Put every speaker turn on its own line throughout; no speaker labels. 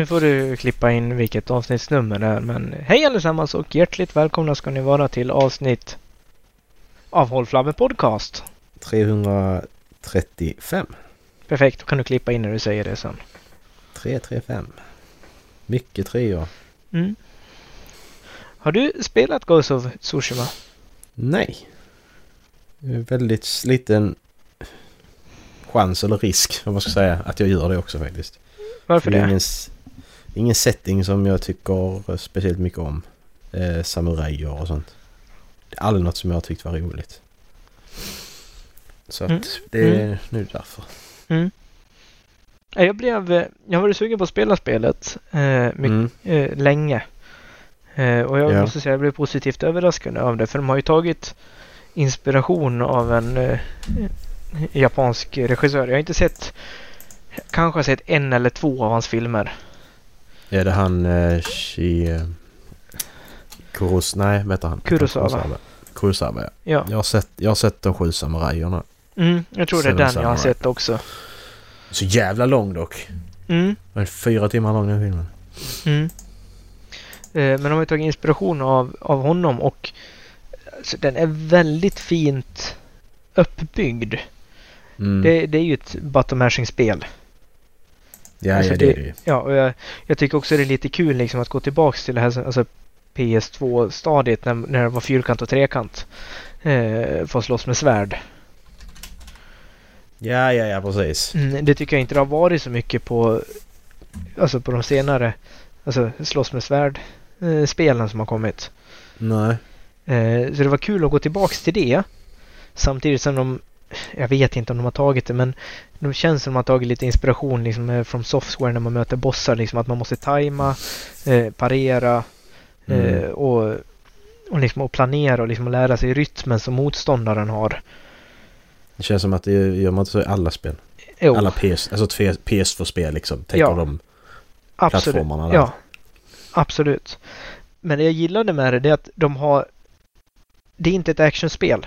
Nu får du klippa in vilket avsnittsnummer det är. Men hej allesammans och hjärtligt välkomna ska ni vara till avsnitt av Håll Flabben Podcast.
335.
Perfekt, då kan du klippa in när du säger det sen.
335. Mycket treor.
Mm. Har du spelat Ghost of Tsushima?
Nej. Väldigt liten chans eller risk, om man ska säga, att jag gör det också faktiskt.
Varför
det?
det?
ingen, ingen setting som jag tycker speciellt mycket om. Eh, samurajer och sånt. Det är aldrig något som jag har tyckt var roligt. Så att
Mm.
det är
Mm.
nu därför.
Mm. Ja, Jag blev... eh, Jag har varit sugen på att spela spelet eh, mycket,
Mm.
eh, länge. Eh, och jag
Ja.
måste säga att jag blev positivt överraskad av det. För de har ju tagit inspiration av en eh, japansk regissör. Jag har inte sett... Kanske har sett en eller två av hans filmer.
Är det han eh, Shi... Eh, Kuros... Nej, vad heter han?
Kurosawa.
Kurosawa, ja.
Ja,
Jag har sett, jag har sett de sju samurajerna.
mm, jag tror det är
Seven
den jag har
Samurai.
sett också.
Så jävla lång dock.
Mm,
Den är fyra timmar lång den filmen.
mm. Eh, men de har tagit inspiration av, av honom och alltså, den är väldigt fint uppbyggd.
Mm.
Det, det är ju ett button mashing-spel.
Ja,
alltså
ja, det är det ju.
Ja, och jag, jag tycker också det är lite kul liksom att gå tillbaks till det här alltså PS2-stadiet när, när det var fyrkant och trekant. Eh, för att slåss med svärd.
Ja, ja, ja, precis.
Mm, det tycker jag inte det har varit så mycket på, alltså på de senare, alltså slåss med svärd eh, som har kommit.
Nej.
Eh, så det var kul att gå tillbaks till det. Samtidigt som de, jag vet inte om de har tagit det, men de känns som de har tagit lite inspiration liksom eh, från software när man möter bossar. Liksom att man måste tajma, eh, parera
Mm.
eh, och, och, liksom att planera och liksom att lära sig rytmen som motståndaren har.
Det känns som att det gör man inte så i alla spel.
Jo,
Alla PS, alltså tve- PS2-spel liksom. Tänker
Ja.
de
absolut.
plattformarna där.
Ja, absolut. Men det jag gillade med det är att de har... Det är inte ett actionspel.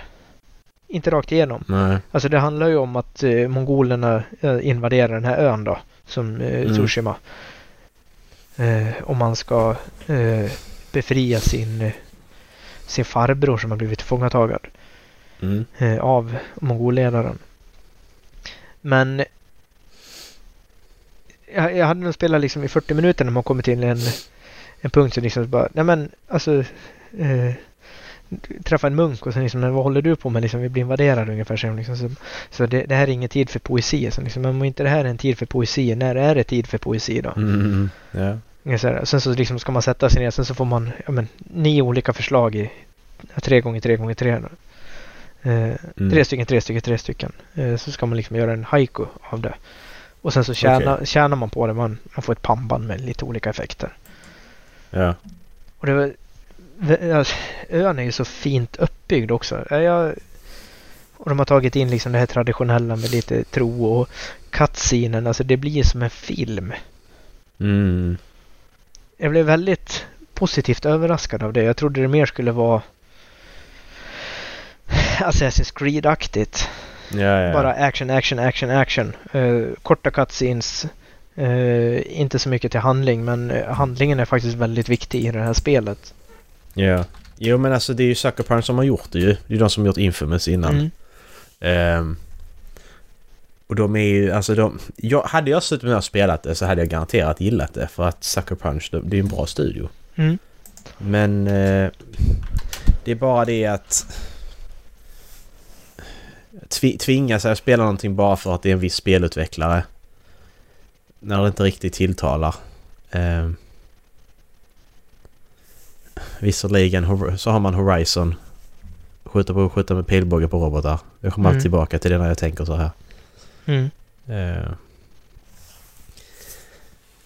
Inte rakt igenom.
Nej.
Alltså det handlar ju om att eh, mongolerna eh, invaderar den här ön då, som eh,
Mm.
Tsushima. Eh, och man ska eh, befria sin, eh, sin farbror som har blivit tillfångatagad
Mm.
eh, av mongolledaren. Men jag, jag hade nog spelat liksom i 40 minuter när man kommer till en, en punkt som liksom bara, nej men alltså eh, träffa en munk och sen liksom, vad håller du på med? Liksom, vi blir invaderade ungefär. Så, liksom, så, så det, det här är ingen tid för poesi. Så liksom, men om inte det här är en tid för poesi, när är det tid för poesi då?
Mm.
Ungefär så. Sen så liksom ska man sätta sig ner, sen så får man ja, men, nio olika förslag i tre gånger tre gånger tre. Eh,
Mm.
Tre stycken, tre stycken, tre stycken. Eh, så ska man liksom göra en haiku av det. Och sen så tjänar, tjänar man på det. Man, man får ett pannband med lite olika effekter.
Ja.
Och det var, ön är ju så fint uppbyggd också. Ja, Jag, och de har tagit in liksom det här traditionella med lite tro och cutscenen. Alltså det blir som en film.
Mm.
Jag blev väldigt positivt överraskad av det. Jag trodde det mer skulle vara Assassin's Creed-aktigt.
Ja, ja.
Bara action, action, action, action. Eh, korta cutscenes. Eh, inte så mycket till handling men eh, handlingen är faktiskt väldigt viktig i det här spelet.
Ja. Jo men alltså det är ju Sucker Punch som har gjort det ju. Det är de som har gjort Infamous innan.
Mm.
Ehm, och de är ju, alltså de... Jag, hade jag suttit med och spelat det så hade jag garanterat gillat det. För att Sucker Punch, det, det är en bra studio.
Mm.
Men... Eh, det är bara det att... Tvi, tvinga sig att spela någonting bara för att det är en viss spelutvecklare. När det inte riktigt tilltalar. Eh, visserligen hor- så har man Horizon. Skjuta, på, skjuta med pilbåge på robotar. Jag kommer
Mm.
alltid tillbaka till det när jag tänker så här.
Mm.
Eh.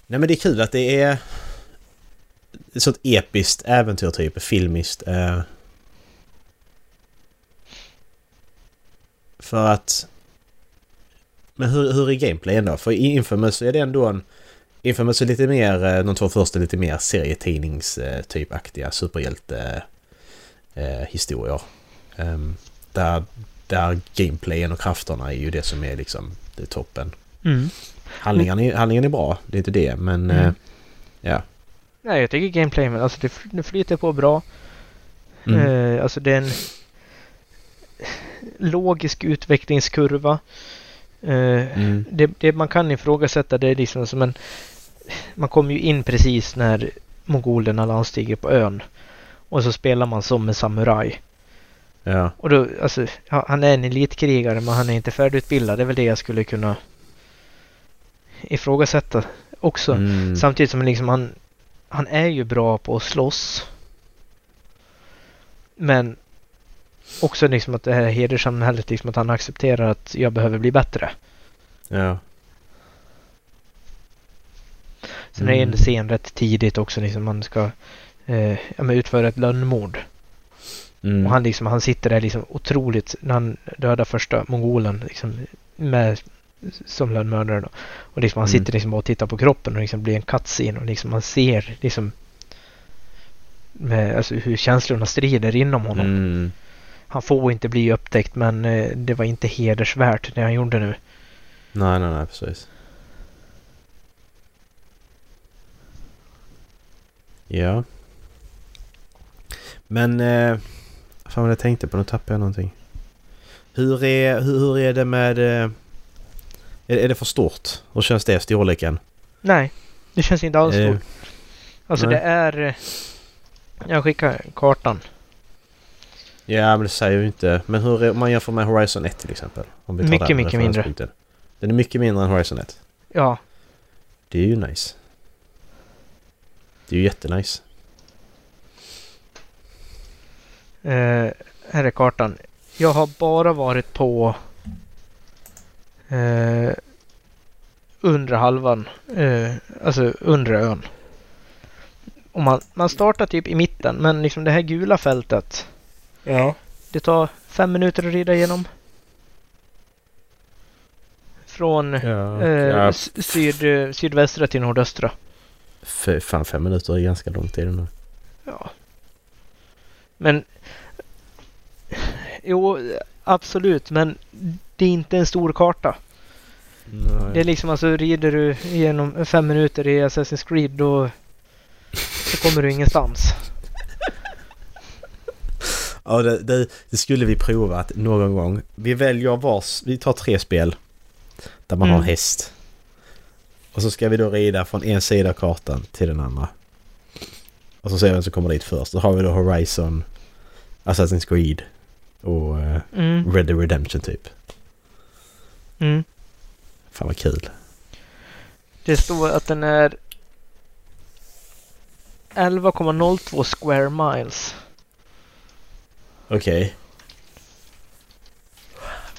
Nej men det är kul att det är ett sånt episkt äventyr typ, filmiskt. Eh. För att... Men hur, hur är gameplayen då? För i Infamous är det ändå en... Infamous är lite mer, eh, de två första är lite mer serietidnings eh, typaktiga superhjälte eh. Ehm, där, där gameplayen och krafterna är ju det som är liksom det är toppen.
Mm.
Handlingen är, handlingen är bra, det är inte det, men...
Mm.
ja.
Nej, jag tycker gameplay, men alltså det, fl- det flyter på bra.
Mm.
Alltså det är en logisk utvecklingskurva.
Mm.
det, det man kan ifrågasätta det är liksom som en... Man kommer ju in precis när mongolerna landstiger på ön. Och så spelar man som en samuraj.
Ja.
Och då, alltså, han är en elitkrigare men han är inte färdigutbildad. Det är väl det jag skulle kunna ifrågasätta också.
Mm.
Samtidigt som liksom han, han är ju bra på att slåss. Men också liksom att det här hederssamhället, liksom att han accepterar att jag behöver bli bättre.
Ja.
Sen är det en
Mm.
scen rätt tidigt också liksom man ska eh, ja, utföra ett lönnmord.
Mm.
Och han, liksom, han sitter där liksom otroligt när han dödar första mongolen liksom, med, som lönnmördare. Då. Och liksom, han
Mm.
sitter liksom och tittar på kroppen och liksom blir en cutscene och liksom, man ser liksom med, alltså, hur känslorna strider inom honom.
Mm.
Han får inte bli upptäckt men eh, det var inte hedersvärt det han gjorde nu.
Nej, nej, nej, precis. Ja. Men... Eh, vad fan var det jag tänkte på? Nu tappade jag någonting. Hur är, hur, hur är det med... Eh, är, är det för stort? Hur känns det, storleken?
Nej, det känns inte alls
Eh,
stort. Alltså
nej.
det är... eh, Jag skickar kartan.
Ja, men det säger ju inte. Men hur är, om man jämför med Horizon 1 till exempel? Om vi tar
Mycket,
den
mycket mindre.
Den är mycket mindre än Horizon 1.
Ja,
Det är ju nice. Det är ju jättenice.
Eh, här är kartan. Jag har bara varit på eh, undre halvan. Eh, alltså undre ön. Och man, man startar typ i mitten men liksom det här gula fältet.
Ja.
Det tar fem minuter att rida igenom. Från
Ja,
eh,
ja
syd, sydvästra till nordöstra.
F- fan fem minuter är ganska lång tid nu.
Ja. Men... Jo, absolut. Men det är inte en stor karta.
Nej.
Det är liksom alltså rider du igenom fem minuter i Assassin's Creed då så kommer du ingenstans.
Ja, det, det, det skulle vi prova att någon gång. Vi väljer vars... Vi tar tre spel. Där man har
Mm.
en häst. Och så ska vi då rida från en sida av kartan till den andra. Och så ser vi vem som kommer dit först. Då har vi då Horizon, Assassin's Creed och eh,
Mm.
Red Dead Redemption typ.
Mm.
Fan vad kul.
Det står att den är 11,02 square miles.
Okej.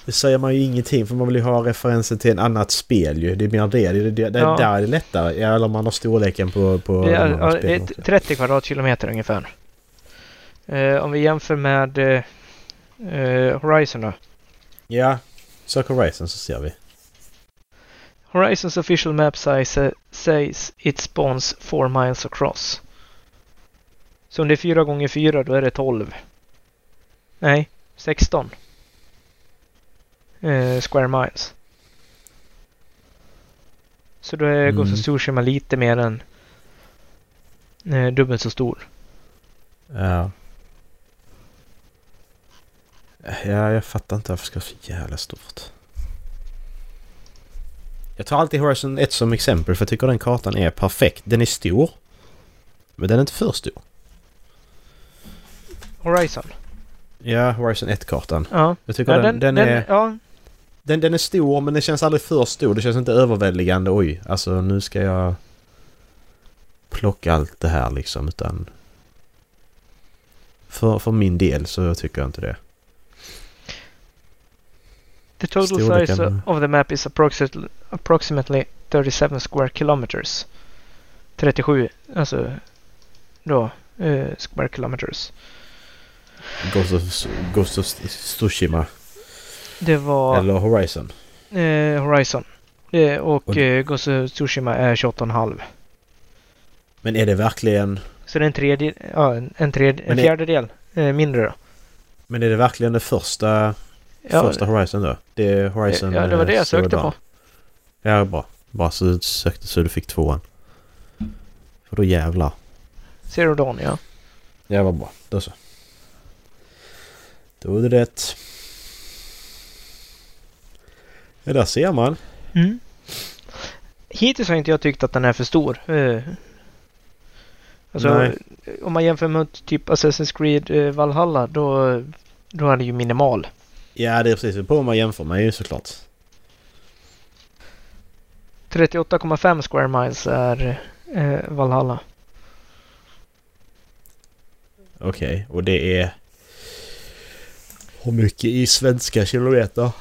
Det säger man ju ingenting för man vill ju ha referensen till en annat spel ju. Det är mer det. Det, det, det
Ja.
Där är det lättare. Eller om man har storleken på, på
Det
de
är, ja, det
spelen
är
också.
30 kvadratkilometer ungefär. Eh, om vi jämför med eh, eh, Horizon då.
Ja, sök Horizon så ser vi.
Horizons official map size uh, says it spawns 4 miles across. Så om det är 4 gånger 4 då är det 12. Nej, 16. Eh, square miles. Så då är
Mm.
Ghost of Tsushima lite mer än eh, dubbelt så stor.
Ja. Ja, jag fattar inte varför det ska vara så jävla stort. Jag tar alltid Horizon 1 som exempel för jag tycker den kartan är perfekt. Den är stor. Men den är inte för stor.
Horizon.
Ja, Horizon 1-kartan.
Ja.
Jag tycker
ja,
den, den, är,
ja,
den, den är stor men den känns aldrig för stor. Det känns inte överväldigande. Oj, alltså nu ska jag plocka allt det här liksom utan... För, för min del så tycker jag inte det.
The total
Storleken-
size of the map is approximately, approximately 37 square kilometers. 37, alltså då, eh, square kilometers.
Ghost of, Ghost of Tsushima.
Det var
Eller Horizon.
eh, Horizon. Det, och
Och-
eh, Ghost of Tsushima är 28,5.
Men är det verkligen...
Så det är en tredje, ja, en, en, tredje, en
det-
fjärdedel eh, mindre då.
Men är det verkligen det första,
Ja,
första Horizon då? Det är Horizon...
ja, det var det
eh,
jag sökte på.
Ja, bra. Bara så du sökte så du fick tvåan. För då jävlar.
Zero Dawn, ja.
Ja, vad bra. Då så. Då är det rätt. Ja, där ser man.
Mm. Hittills har inte jag tyckt att den är för stor. Eh, Alltså,
Nej.
om man jämför med typ Assassin's Creed eh, Valhalla då, då är det ju minimal.
Ja, det är precis på man jämför med ju såklart.
38,5 square miles är eh, Valhalla.
Okej, och det är... Hur mycket i svenska kilometer?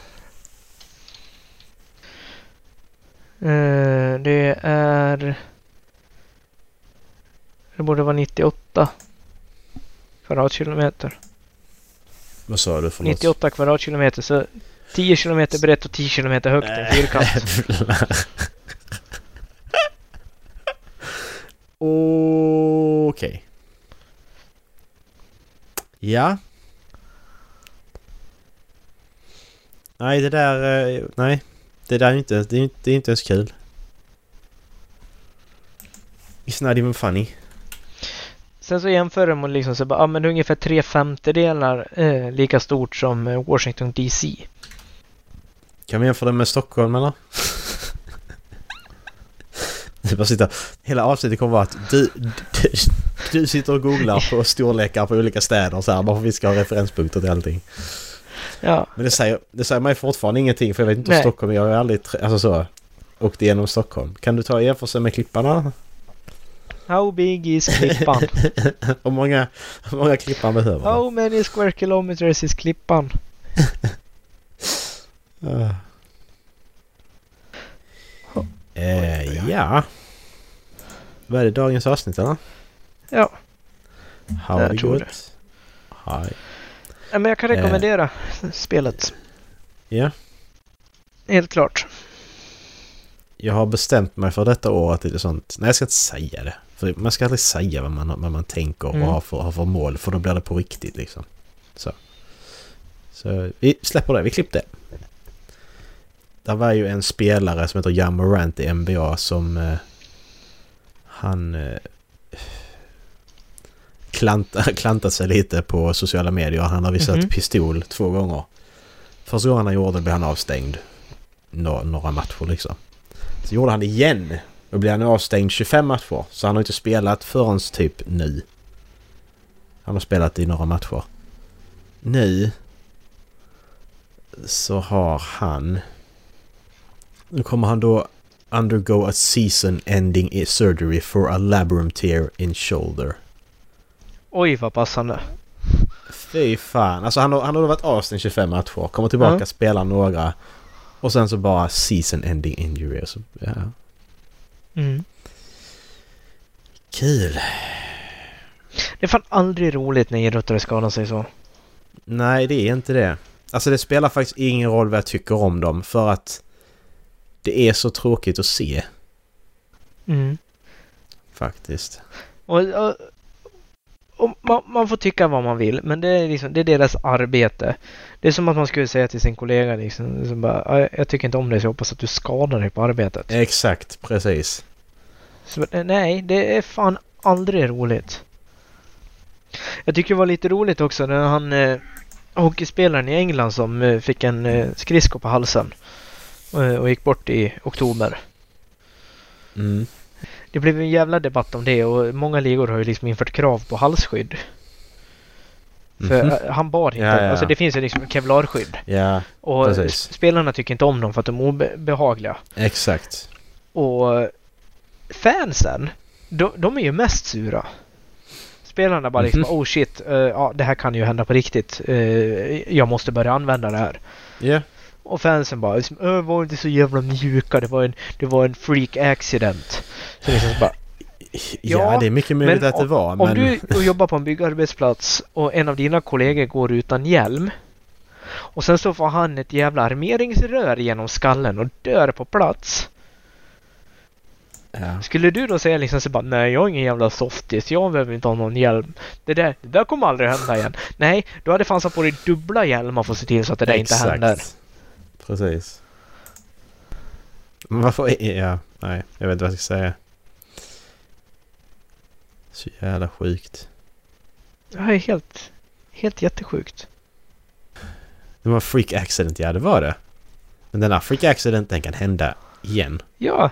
Eh, det är... Det borde vara 98 kvadratkilometer.
Vad sa du för något?
98 kvadratkilometer så 10 kilometer brett och 10 kilometer högt en fyrkant.
Okej. Ja. Nej, det där... eh, Nej. Det där är inte, det är, inte- det är inte ens kul. It's not even funny.
Sen så jämför de och liksom så bara, ja men det är ungefär tre femtedelar eh, lika stort som eh, Washington DC.
Kan vi jämföra det med Stockholm eller? Det bara sitta, hela avsnittet kommer vara att du, du, du sitter och googlar på storlekar på olika städer så här, bara för att vi ska ha referenspunkter till allting.
Ja,
Men det säger, det säger mig fortfarande ingenting för jag vet inte om. Stockholm, jag har aldrig, alltså så, åkt igenom Stockholm. Kan du ta jämförelse med Klipparna?
how big is Klippan?
Hur många, hur många Klippan behöver man?
how many square kilometers is Klippan?
Ah. Eh, ja. Vad är det, dagens avsnitt eller?
Ja.
Ha
Jag
det
tror
gott. Hej.
Men jag kan
Eh.
rekommendera spelet.
Ja.
Helt klart.
Jag har bestämt mig för detta år att det är sånt. Nej, jag ska inte säga det. För man ska aldrig säga vad man, vad man tänker och
Mm.
har, för, har för mål. För då blir det på riktigt liksom. Så. Så vi släpper det. Vi klipper det. Det var ju en spelare som heter Jan Morant i NBA som... Eh, han... Eh, klanta, klantat sig lite på sociala medier. Han har visat
Mhm.
pistol två gånger. Första gången han gjorde det blev han avstängd. Nå, några matcher liksom. Så gjorde han det igen. Då blev han avstängd 25 matcher. Så han har inte spelat förrän typ nu. Han har spelat i några matcher. Nu så har han... Nu kommer han då undergo a season ending surgery for a labrum tear in shoulder.
Oj vad passande.
Fy fan. Alltså han har, han har varit avstängd 25 matcher. Kommer tillbaka,
Ja.
spelar några. Och sen så bara season ending injury. Så, ja.
Mm.
Kul.
Det är fan aldrig roligt när idrottare skadar sig så.
Nej, det är inte det. Alltså det spelar faktiskt ingen roll vad jag tycker om dem för att det är så tråkigt att se
Mm.
faktiskt.
Och, och man, man får tycka vad man vill, men det är, liksom, det är deras arbete. Det är som att man skulle säga till sin kollega liksom, liksom bara, "Ja, jag tycker inte om dig så jag hoppas att du skadar dig på arbetet.
Exakt, precis.
Så, eh, nej, det är fan aldrig roligt. Jag tycker det var lite roligt också när han eh, hockeyspelaren i England som eh, fick en eh, skridsko på halsen eh, och gick bort i oktober.
Mm.
Det blev en jävla debatt om det och många ligor har ju liksom infört krav på halsskydd. För
Mhm.
eh, han bar inte.
Ja, ja.
Alltså det finns ju liksom kevlarskydd.
Ja,
Och
Precis.
spelarna tycker inte om dem för att de är obehagliga.
exakt.
Och fansen, de, de är ju mest sura. Spelarna bara liksom,
Mhm.
oh shit, eh, ja det här kan ju hända på riktigt. Eh, jag måste börja använda det här.
Ja,
Och fansen bara, liksom, "Ö, var inte så jävla mjuka, det var en, det var en freak accident. Så liksom bara,
ja,
Ja,
det är mycket möjligt att det var.
Om
Men
du och jobbar på en byggarbetsplats och en av dina kollegor går utan hjälm och sen så får han ett jävla armeringsrör genom skallen och dör på plats.
ja.
Skulle du då säga liksom så bara nej jag är ingen jävla softis, jag behöver inte ha någon hjälm. Det där, det där kommer aldrig hända igen. Nej, du hade fan satt på dig dubbla hjälmar för att se till så att det där inte händer.
Precis. Men varför... Ja, nej. Jag vet inte vad jag ska säga. Så jävla sjukt.
Det här är helt, helt jättesjukt.
Det var freak accident, ja det var det. Men den här freak accident den kan hända igen.
Ja,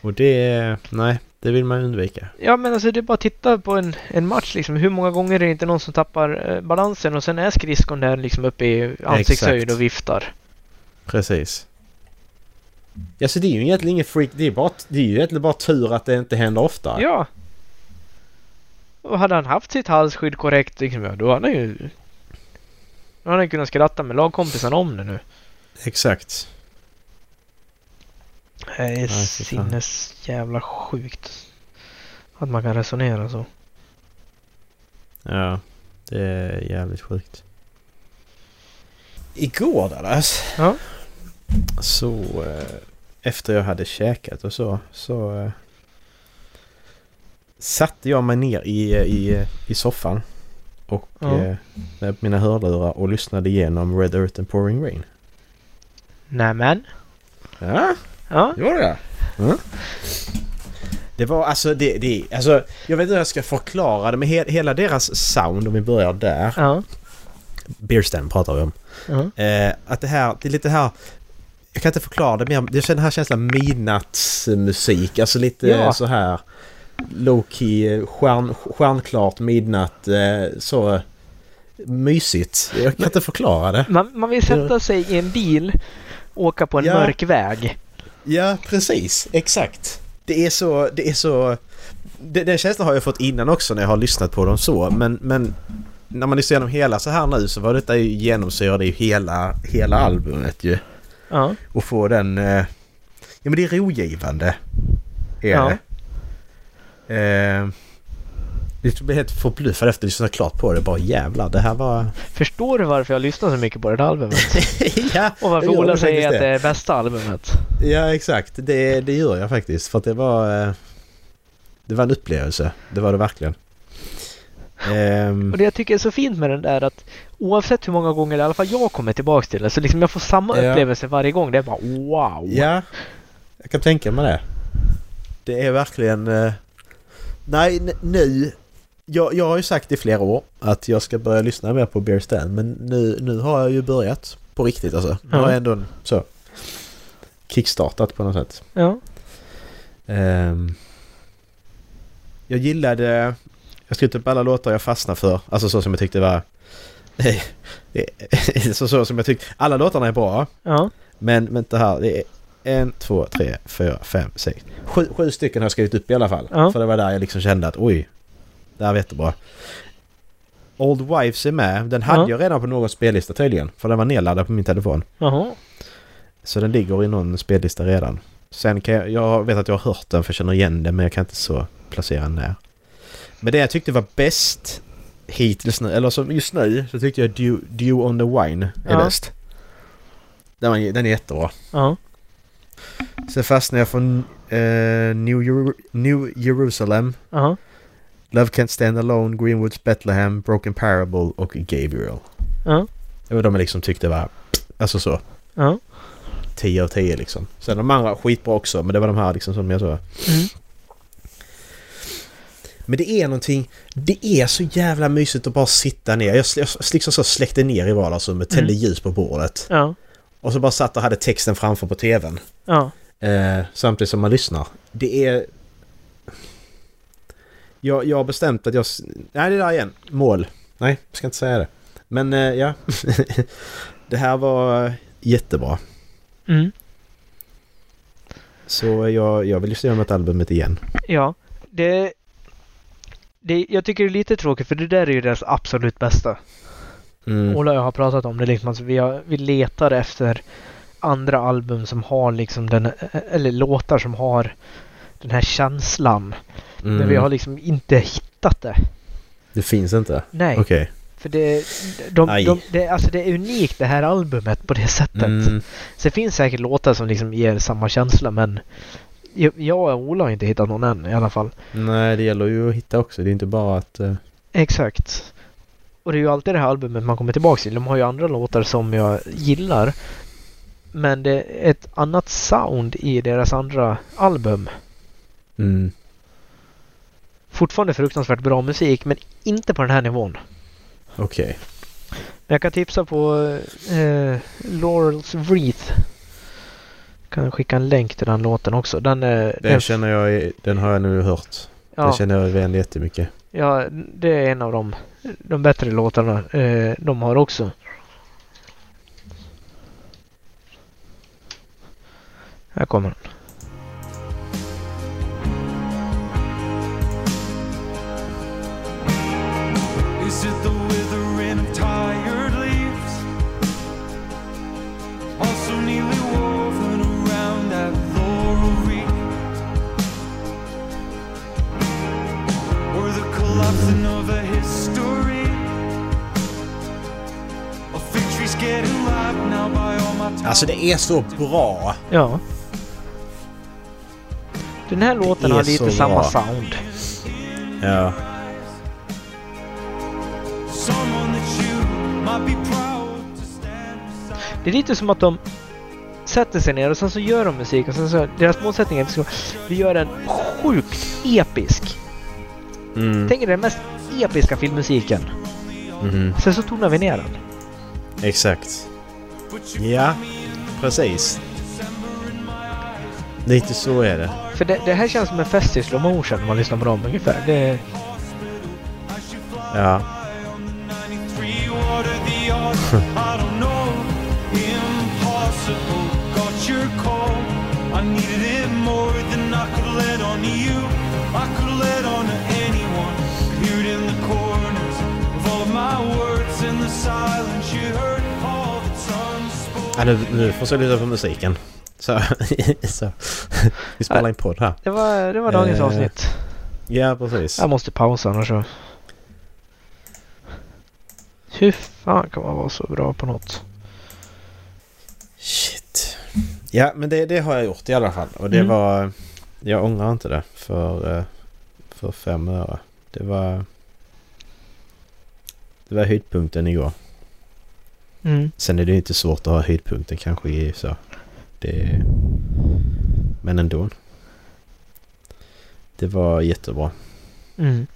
Och det... Nej, det vill man undvika.
ja men alltså det är bara att titta på en, en match liksom. Hur många gånger är det inte någon som tappar eh, balansen och sen är skridskon där liksom uppe i ansiktshöjd och viftar.
Precis. Ja, så det är ju egentligen ingen freak. Det är, bara, det är ju egentligen bara tur att det inte händer ofta.
Ja. Och hade han haft sitt halsskydd korrekt liksom, ja, då hade han ju... Då hade han kunnat skratta med lagkompisen om det nu.
Exakt.
Det är
Nej,
sinnes jävla sjukt. Att man kan resonera så.
Ja, det är jävligt sjukt. Igår Dallas.
Ja.
Så eh, efter jag hade käkat och så, så eh, satte jag mig ner i, i, i soffan och
Ja.
eh, med mina hörlurar och lyssnade igenom Red Earth and Pouring Rain.
Nämen.
Ja,
Ja.
gjorde det? Mm. Det var alltså det, det, alltså jag vet inte hur jag ska förklara det men he, hela deras sound om vi börjar där.
Ja.
Beerstand pratar vi om.
Ja.
Eh, att det här, det är lite här... Jag kan inte förklara det mer. Det är den här känslan midnattsmusik. Alltså lite
Ja.
så här low key, stjärn, stjärnklart midnatt. Eh, så mysigt. Jag kan inte förklara det.
Man, man vill sätta sig i en bil och åka på en
Ja.
mörk väg.
Ja, precis. Exakt. Det är så... Det är så det, den känslan har jag fått innan också när jag har lyssnat på dem så. Men, men när man lyssnar igenom hela så här nu så var detta ju genomsyrade ju hela, hela albumet ju.
Ja.
och få den... Eh, ja men det är rogivande. Är
Ja.
det. Eh, jag blev helt förbluffad efter att lyssna klart på det. Bara jävlar, det här var...
Förstår du varför jag lyssnar så mycket på det här albumet?
ja,
Och varför Ola säger att det är bästa albumet?
Ja, exakt. Det, det gör jag faktiskt. För att det var... Eh, det var en upplevelse. Det var det verkligen. Ehm,
Och det jag tycker är så fint med den där att oavsett hur många gånger i alla fall jag kommer tillbaks till det så liksom jag får samma
Ja.
upplevelse varje gång. Det är bara wow!
ja, jag kan tänka mig det. Det är verkligen... Eh, nej, nu... Jag, jag har ju sagt i flera år att jag ska börja lyssna mer på Bear Stand. Men nu, nu har jag ju börjat på riktigt alltså. Nu
Ja.
har jag ändå en- så kickstartat på något sätt.
Ja.
Ehm, jag gillade... Jag skrev upp alla låtar jag fastnade för. Alltså så som jag tyckte var... så, så som jag tyckte... Alla låtarna är bra.
Ja.
Men vänta här. Det är en, två, tre, fyra, fem, sex. Sju, sju stycken har jag skrivit upp i alla fall.
Ja.
För det var där jag liksom kände att oj. Det här var jättebra. Old Wives är med. Den hade
Ja.
jag redan på någon spellista tydligen. För den var nedladdad på min telefon.
Jaha.
Så den ligger i någon spellista redan. Sen kan jag, jag vet att jag har hört den för jag känner igen den men jag kan inte så placera när. Men det jag tyckte var bäst hittills nu, eller som just nu, så tyckte jag Dew, Dew on the Wine är
Ja.
bäst. Den, var, den är jättebra.
Ja.
Sen fastnade jag från eh, New, Jeru- New Jerusalem,
Ja.
Love Can't Stand Alone, Greenwoods Bethlehem, Broken Parable och Gabriel.
Ja.
Det var de jag liksom tyckte var, alltså så,
Ja.
10 av 10 liksom. Sen de andra skitbra också, men det var de här liksom som jag så.
Mm.
Men det är någonting, det är så jävla mysigt att bara sitta ner. Jag, jag liksom så släckte ner i vardagsrummet, tände
Mm.
ljus på bordet.
Ja.
Och så bara satt och hade texten framför på tvn.
Ja.
Eh, samtidigt som man lyssnar. Det är... Jag, jag har bestämt att jag... Nej, det där igen. Mål. Nej, jag ska inte säga det. Men eh, ja. det här var jättebra.
Mm.
Så jag, jag vill lyssna igenom albumet igen.
Ja. Det, det... Jag tycker det är lite tråkigt för det där är ju deras absolut bästa.
Mm.
Ola och jag har pratat om det liksom. Alltså vi, har, vi letar efter andra album som har liksom den... Eller låtar som har den här känslan. Men
Mm.
vi har liksom inte hittat det.
Det finns inte?
Nej.
Okej.
För det, de,
Aj.
de, det, alltså det är unikt det här albumet på det sättet.
Mm.
Så det finns säkert låtar som liksom ger samma känsla men jag, och Ola har inte hittat någon än i alla fall.
Nej, det gäller ju att hitta också. Det är inte bara att... eh,
Exakt. Och det är ju alltid det här albumet man kommer tillbaka till. De har ju andra låtar som jag gillar. Men det är ett annat sound i deras andra album.
Mm.
Fortfarande fruktansvärt bra musik men inte på den här nivån.
Okej.
Men jag kan tipsa på eh, Laurels Wreath. Kan skicka en länk till den låten också. Den, eh,
Den
den,
känner jag, den har jag nu hört. Den
ja,
känner jag igen jättemycket.
ja, det är en av de, de bättre låtarna eh, de har också. Här kommer den.
By all my
Alltså det är så bra!
Ja. Den här låten
är
har lite samma
bra.
sound.
Ja.
Det är lite som att de sätter sig ner och sen så gör de musik och sen så deras målsättning är att vi gör en sjukt episk.
Mm.
Tänk er den mest episka filmmusiken.
Mhm.
Sen så tonar vi ner den.
Exakt. Ja, precis. Lite så är det.
För det, det här känns som en fest i slow motion när man lyssnar på dem ungefär. Det,
Ja. ja nu, nu får jag lyssna på musiken. Så, så. Vi spelar in podd här.
det var, det var dagens
Eh,
avsnitt.
Ja, precis.
Jag måste pausa annars så... Hur fan kan man vara så bra på något?
Shit. Ja, men det, det har jag gjort i alla fall. Och det
Mm.
var... Jag ångrar inte det för, eh, för fem öre. Det var... Det var höjdpunkten igår.
Mm.
Sen är det inte svårt att ha höjdpunkten kanske i så. Det... Men ändå. Det var jättebra.
Mm.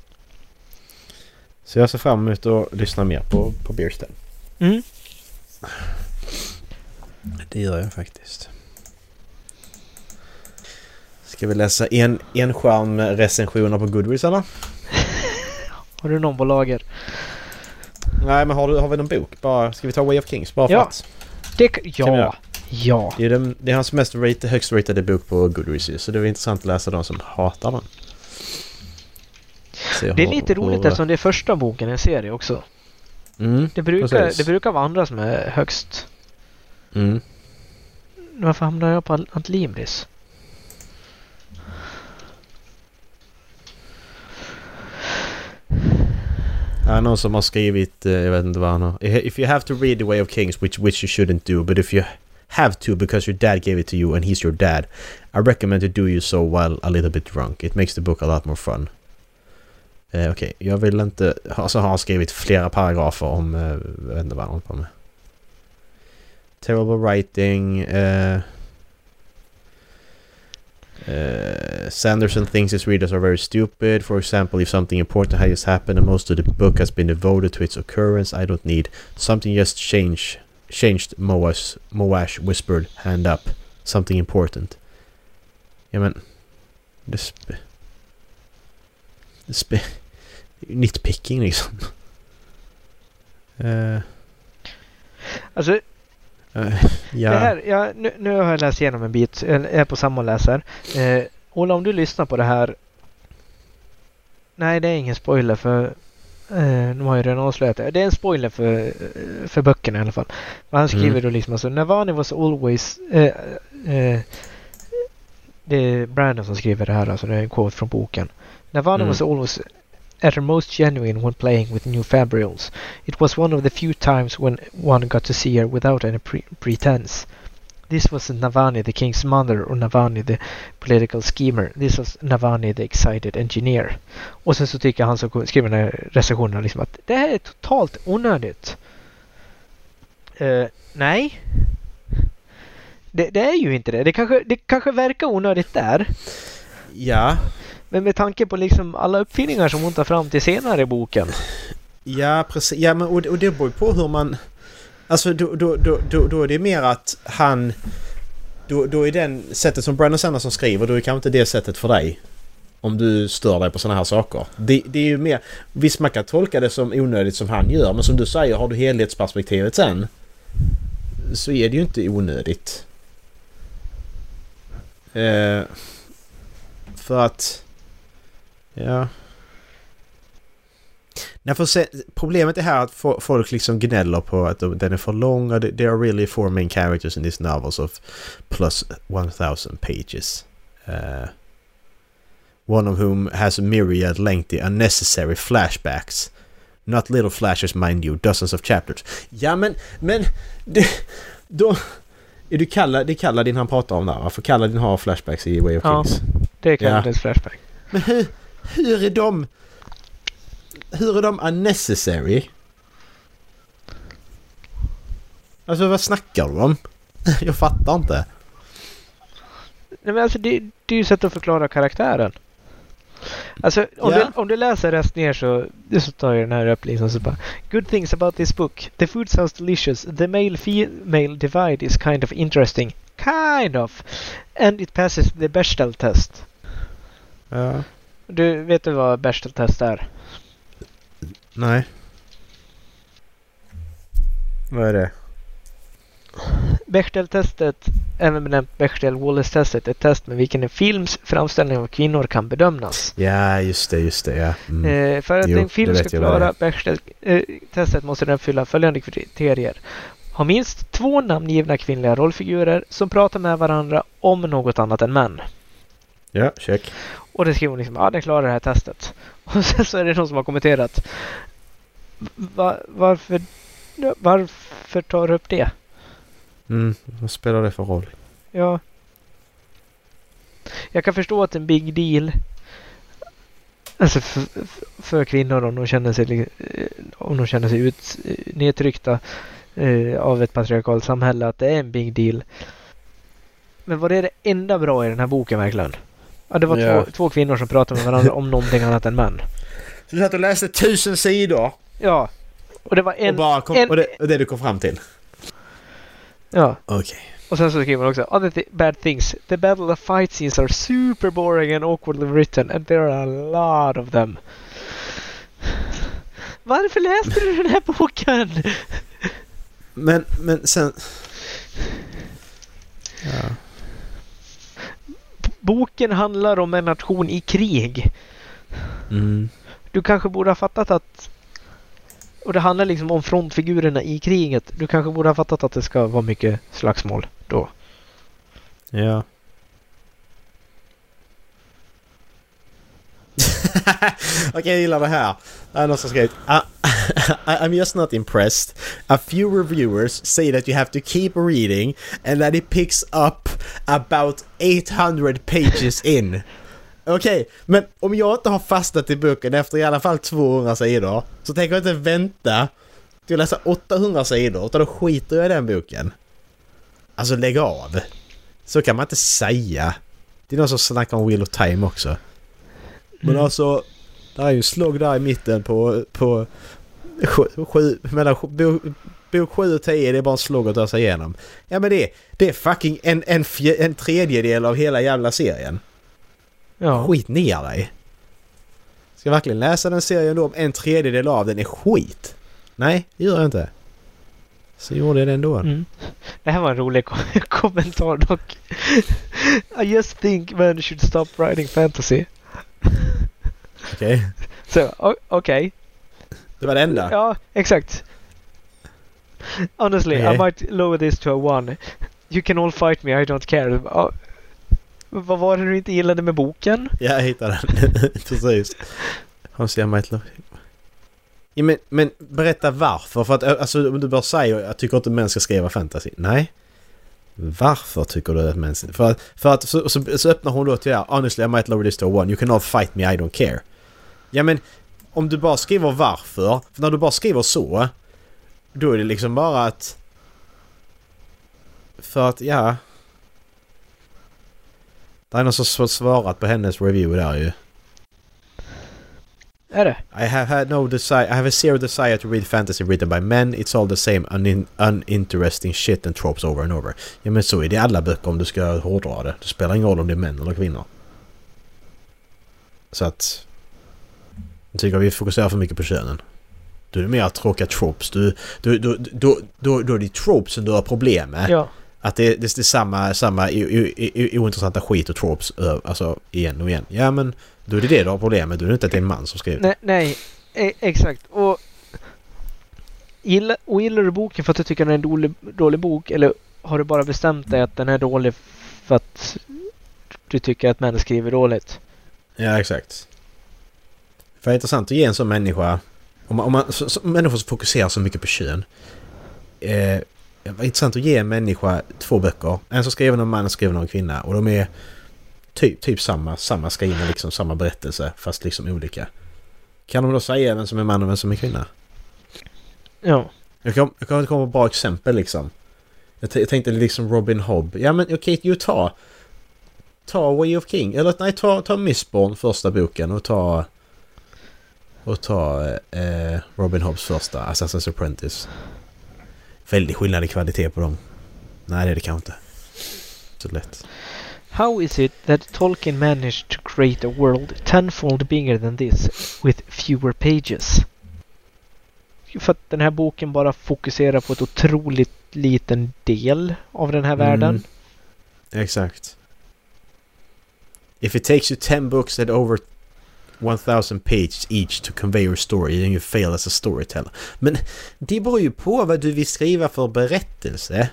Så jag ser fram emot att lyssna mer på, på Beersten.
Mm.
Det gör jag faktiskt. Ska vi läsa en, en skärm recensioner på Goodreads eller?
Har du någon på lager?
Nej men har, du, har vi någon bok? Bara, ska vi ta Way of Kings bara för
Ja.
att?
Det, ja. Ja.
Det är, den, det är hans mest rate, högst ratade bok på Goodreads så det är intressant att läsa de som hatar den. Se
Det är
hur-
lite roligt
hur-
eftersom det är första boken i en serie också.
Mm,
Det brukar,
Precis.
det brukar vara andra som är högst.
mm.
Varför hamnar jag på Antlimris?
Ja, någon som har skrivit, eh, jag vet inte vad han har. If you have to read The Way of Kings, which, which you shouldn't do, but if you have to because your dad gave it to you and he's your dad, I recommend to do you so while a little bit drunk. It makes the book a lot more fun. Eh, Okej, okay. jag vill inte... Alltså har han skrivit flera paragrafer om... Eh, jag vet inte vad han håller på med. Terrible writing. eh, Uh, Sanderson thinks his readers are very stupid. For example, if something important has happened and most of the book has been devoted to its occurrence, I don't need something just change changed. Moash Moash whispered, "Hand up, something important." Ja men, det spe, det nitpicking liksom. Uh,
Alltså
ja.
det här, ja, nu, nu har jag läst igenom en bit. Jag är på samma läsar. Eh, Ola om du lyssnar på det här. Nej det är ingen spoiler för eh, de har ju redan avslöjat det. Det är en spoiler för, eh, för böckerna i alla fall. Men han skriver
Mm.
då liksom alltså Navani was always eh, eh, det är Brandon som skriver det här alltså det är en quote från boken. Navani
Mm.
was always at her most genuine when playing with new fabrials. It was one of the few times when one got to see her without any pre- pretense. This was Navani, the king's mother, or Navani, the political schemer. This was Navani, the excited engineer. Och sen så tycker han som skriver den här recensionen liksom att det här är totalt onödigt. Uh, nej. Det, det är ju inte det. Det kanske, det kanske verkar onödigt där.
Ja,
men med tanke på liksom alla uppfinningar som hon tar fram till senare i boken.
ja precis. Ja, men, och, och det beror ju på hur man... Alltså då, då, då, då, då är det mer att han... Då, då är den sättet som Brandon Sanderson skriver, då är kanske inte det sättet för dig. Om du stör dig på sådana här saker. Det, det är ju mer... Visst man kan tolka det som onödigt som han gör, men som du säger, har du helhetsperspektivet sen så är det ju inte onödigt. Eh, för att... Ja... Nej, för se, problemet är här att fo- folk liksom gnäller på att de- den är för lång och det- there are really four main characters in these novels of plus 1000 pages. Uh, one of whom has a myriad lengthy unnecessary flashbacks. Not little flashes mind you, dozens of chapters. Ja men, men... Det, då... Är du kalla, det är Kaladin han pratar om där va? För Kaladin har flashbacks i Way of
Ja.
Kings.
Det kan
Ja.
vara dess flashback.
Men hur, hur är de... Hur är de unnecessary? Alltså vad snackar du om? Jag fattar inte.
Nej, men alltså det, det är ju sätt att förklara karaktären. Alltså om,
Ja.
du, om du läser rätt ner så, så tar jag den här upp liksom så bara Good things about this book. The food sounds delicious. The male-female divide is kind of interesting. Kind of. And it passes the Bechdel test.
Ja.
Du vet du vad Bechdel test är?
Nej. Vad är det?
Bechdel-testet, även benämnt Bechdel-Wallace-testet, är ett test med vilken en films framställning av kvinnor kan bedömas.
Ja, just det, just det, ja. Mm.
Eh, för att
Jo,
en film ska klara Bechdel-testet måste den uppfylla följande kriterier. Ha minst två namngivna kvinnliga rollfigurer som pratar med varandra om något annat än män.
Ja, check.
Och det skriver hon liksom, ja den klarar det här testet. Och sen så är det någon som har kommenterat. Va, varför, varför tar du upp det?
Mm, vad spelar det för roll?
Ja. Jag kan förstå att det är en big deal. Alltså för, för kvinnor om de känner sig, eh, om de känner sig ut, eh, nedtryckta eh, av ett patriarkalt samhälle. Att det är en big deal. Men var det det enda bra i den här boken verkligen? Ja, det var
Ja.
två, två kvinnor som pratade med varandra om någonting annat än män.
Så du satt och läste tusen sidor
Ja. Och det var en...
och, bara kom,
en-
och, det, och det du kom fram till?
Ja.
Okej.
Och sen så skriver man också Other th- bad things. The battle of fight scenes are super boring and awkwardly written and there are a lot of them. Varför läste du den här boken?
Men, men sen... Ja.
Boken handlar om en nation i krig.
Mm.
Du kanske borde ha fattat att... Och det handlar liksom om frontfigurerna i kriget. Du kanske borde ha fattat att det ska vara mycket slagsmål då.
Ja. Okej, jag gillar det här. Det är någon som skrivit "I- ah, I'm just not impressed. A few reviewers say that you have to keep reading and that it picks up about 800 pages in. Okej, men om jag inte har fastnat i boken efter i alla fall 200 sidor så tänker jag inte vänta till att läsa 800 sidor utan då skiter jag i den boken. Alltså lägg av. Så kan man inte säga. Det är någon som snackar om Wheel of Time också. Men
Mm.
alltså, det är ju en slog där i mitten på, på sju, sju, mellan bok, bok 7 och 10, det är bara en slog att ta sig igenom. Ja men det, det är fucking en, en, fj, en tredjedel av hela jävla serien.
Ja.
Skit ner dig. Ska jag verkligen läsa den serien då om en tredjedel av den är skit? Nej, det gör jag inte. Så gjorde jag det ändå.
Mm. Det här var en rolig ko- kommentar dock. I just think men should stop writing fantasy.
Okej.
Så, o- okej.
Det var det enda.
Ja, exakt. Honestly, I
Okej.
might lower this to a one. You can all fight me, I don't care. Ja, vad var det du inte gillade med boken?
Ja, jag hittade den. Precis. Hans jag might love ja, men, men berätta varför. För att alltså, om du bara säger jag tycker inte män ska skriva fantasy. Nej. Varför tycker du att män... För att, för att så, så, så öppnar hon då till er. Honestly I might lower this to one. You cannot fight me, I don't care. Ja men om du bara skriver varför. För när du bara skriver så. Då är det liksom bara att... För att ja... Det är någon som svarat på hennes review där ju.
Är det?
I have had no desire. I have a zero desire to read fantasy written by men. It's all the same unin uninteresting shit and tropes over and over. Ja men så är det i alla böcker om du ska hårdra det. Det spelar ingen roll om det är män eller kvinnor. Så att... Jag tycker vi fokuserar för mycket på könen. Då är mer tråkiga tropes. Du, du, du, då, då, då är det tropesen du har problem med.
Ja.
Att det, det, det är samma, samma ointressanta skit och tropes alltså igen och igen. Ja men då är det det du har problem med. Då är det inte att det är en man som skriver.
Nej, nej e exakt. Och gillar, och gillar du boken för att du tycker den är en dålig, dålig bok eller har du bara bestämt dig att den är dålig för att du tycker att män skriver dåligt?
Ja, exakt. För det är intressant att ge en sån människa... Om man, om man, så, så, människor som fokuserar så mycket på kön. Eh, det var intressant att ge en människa två böcker. En som skriver om en man och en skriven om en kvinna. Och de är typ, typ samma, samma skrivna, liksom samma berättelse. Fast liksom olika. Kan de då säga vem som är man och vem som är kvinna?
Ja.
Jag kan, jag kan inte komma på bra exempel liksom. Jag, jag tänkte liksom Robin Hobb. Ja men okej, okay, ju ta... Ta Way of King. Eller nej, ta, ta Mistborn första boken och ta... Och ta eh, Robin Hobbs första Assassin's Apprentice. Väldigt skillnad i kvalitet på dem. Nej det är det kanske inte. Så lätt.
How is it that Tolkien managed to create a world tenfold bigger than this with fewer pages? För att den här boken bara fokuserar på ett otroligt liten del av den här världen.
Exakt. If it takes you 10 books that over 1000 pages each to convey your story then you fail as a storyteller. Men det beror ju på vad du vill skriva för berättelse.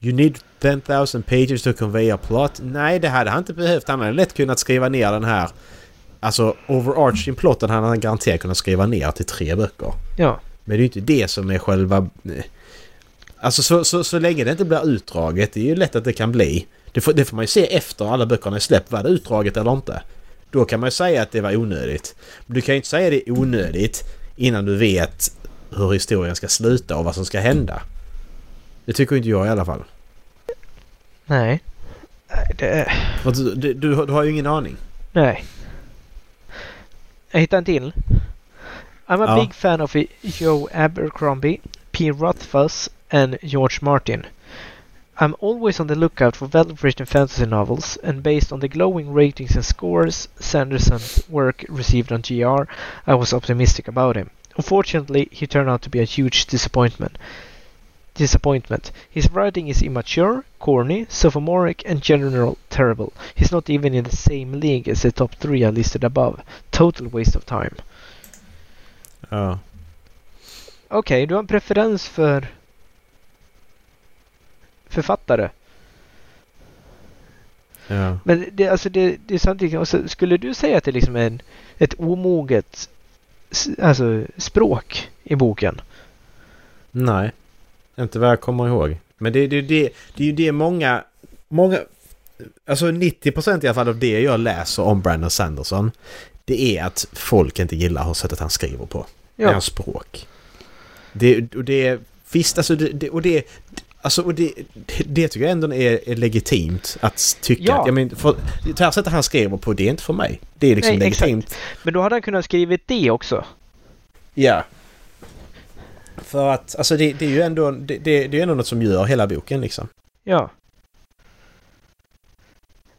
You need 10,000 pages to convey a plot. Nej, det hade han inte behövt. Han hade lätt kunnat skriva ner den här... Alltså, overarching plotten hade han garanterat kunnat skriva ner till tre böcker.
Ja.
Men det är ju inte det som är själva... Alltså så, så, så länge det inte blir utdraget, det är ju lätt att det kan bli. Det får, det får man ju se efter alla böckerna är släppt. Var det utdraget eller inte? Då kan man ju säga att det var onödigt. Men du kan ju inte säga det är onödigt innan du vet hur historien ska sluta och vad som ska hända. Det tycker inte jag i alla fall.
Nej. Nej, det...
Du, du, du har ju ingen aning.
Nej. Jag hittade en till. I'm a
Ja.
big fan of Joe Abercrombie, P. Rothfuss and George Martin. I'm always on the lookout for well-written fantasy novels, and based on the glowing ratings and scores Sanderson's work received on GR, I was optimistic about him. Unfortunately, he turned out to be a huge disappointment. Disappointment. His writing is immature, corny, sophomoric, and general terrible. He's not even in the same league as the top three I listed above. Total waste of time. Oh.
Ja.
Okej, du har en preferens för författare.
Ja.
Men det, alltså det, det är samtidigt, alltså, skulle du säga att det liksom är en, ett omoget alltså, språk i boken?
Nej. Inte vad jag kommer ihåg. Men det, det, det, det är ju det många... Många... Alltså 90% i alla fall av det jag läser om Brandon Sanderson. Det är att folk inte gillar sättet han skriver på.
Ja.
Hans språk. Det, och det... Visst, alltså det... det och det Alltså, och det, det, tycker jag ändå är, är legitimt att tycka.
Ja.
Att, jag men, för, det här sättet han skriver på, det är inte för mig. Det är liksom
Nej, exakt.
legitimt.
Men då hade han kunnat skrivit det också.
Ja. För att, alltså det, det är ju ändå, det, det, det är ändå något som gör hela boken liksom.
Ja.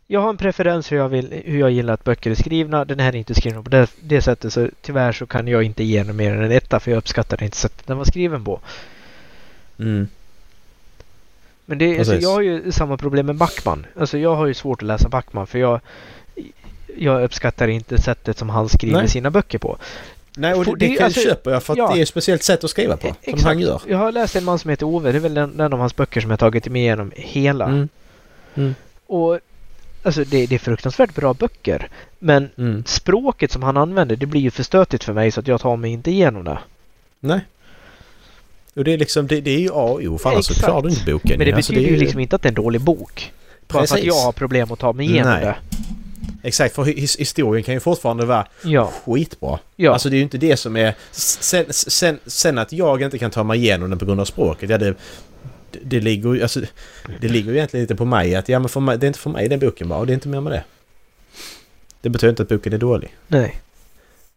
Jag har en preferens hur jag, vill, hur jag gillar att böcker är skrivna. Den här är inte skriven på det, det sättet så tyvärr så kan jag inte ge den mer än en etta för jag uppskattar inte sättet den var skriven på.
Mm.
Men det, alltså, jag har ju samma problem med Backman. Alltså jag har ju svårt att läsa Backman för jag, jag uppskattar inte sättet som han skriver
Nej.
sina böcker på.
Nej, och det, det,
det-
kan
alltså,
köper jag för att
ja.
det är ett speciellt sätt att skriva på. Som
Exakt.
han gör.
Jag har läst en man som heter Ove. Det är väl den, den av hans böcker som jag tagit mig igenom hela.
Mm. Mm.
Och alltså det, det är fruktansvärt bra böcker. Men
Mm.
språket som han använder det blir ju för stötigt för mig så att jag tar mig inte igenom det.
Nej. Och det är liksom, det, det är ju A och O för annars så klarar du inte boken.
Men det
Alltså,
betyder
är
ju liksom inte att det är en dålig bok. Bara för att jag har problem att ta mig igenom
Nej.
det.
Exakt, för his, historien kan ju fortfarande vara
Ja.
skitbra.
Ja.
Alltså det är ju inte det som är... Sen, sen, sen att jag inte kan ta mig igenom den på grund av språket, ja det... det, det, ligger, ju- alltså, det ligger ju egentligen lite på mig att ja, men för mig, det är inte för mig den boken bara och det är inte mer med det. Det betyder inte att boken är dålig.
Nej.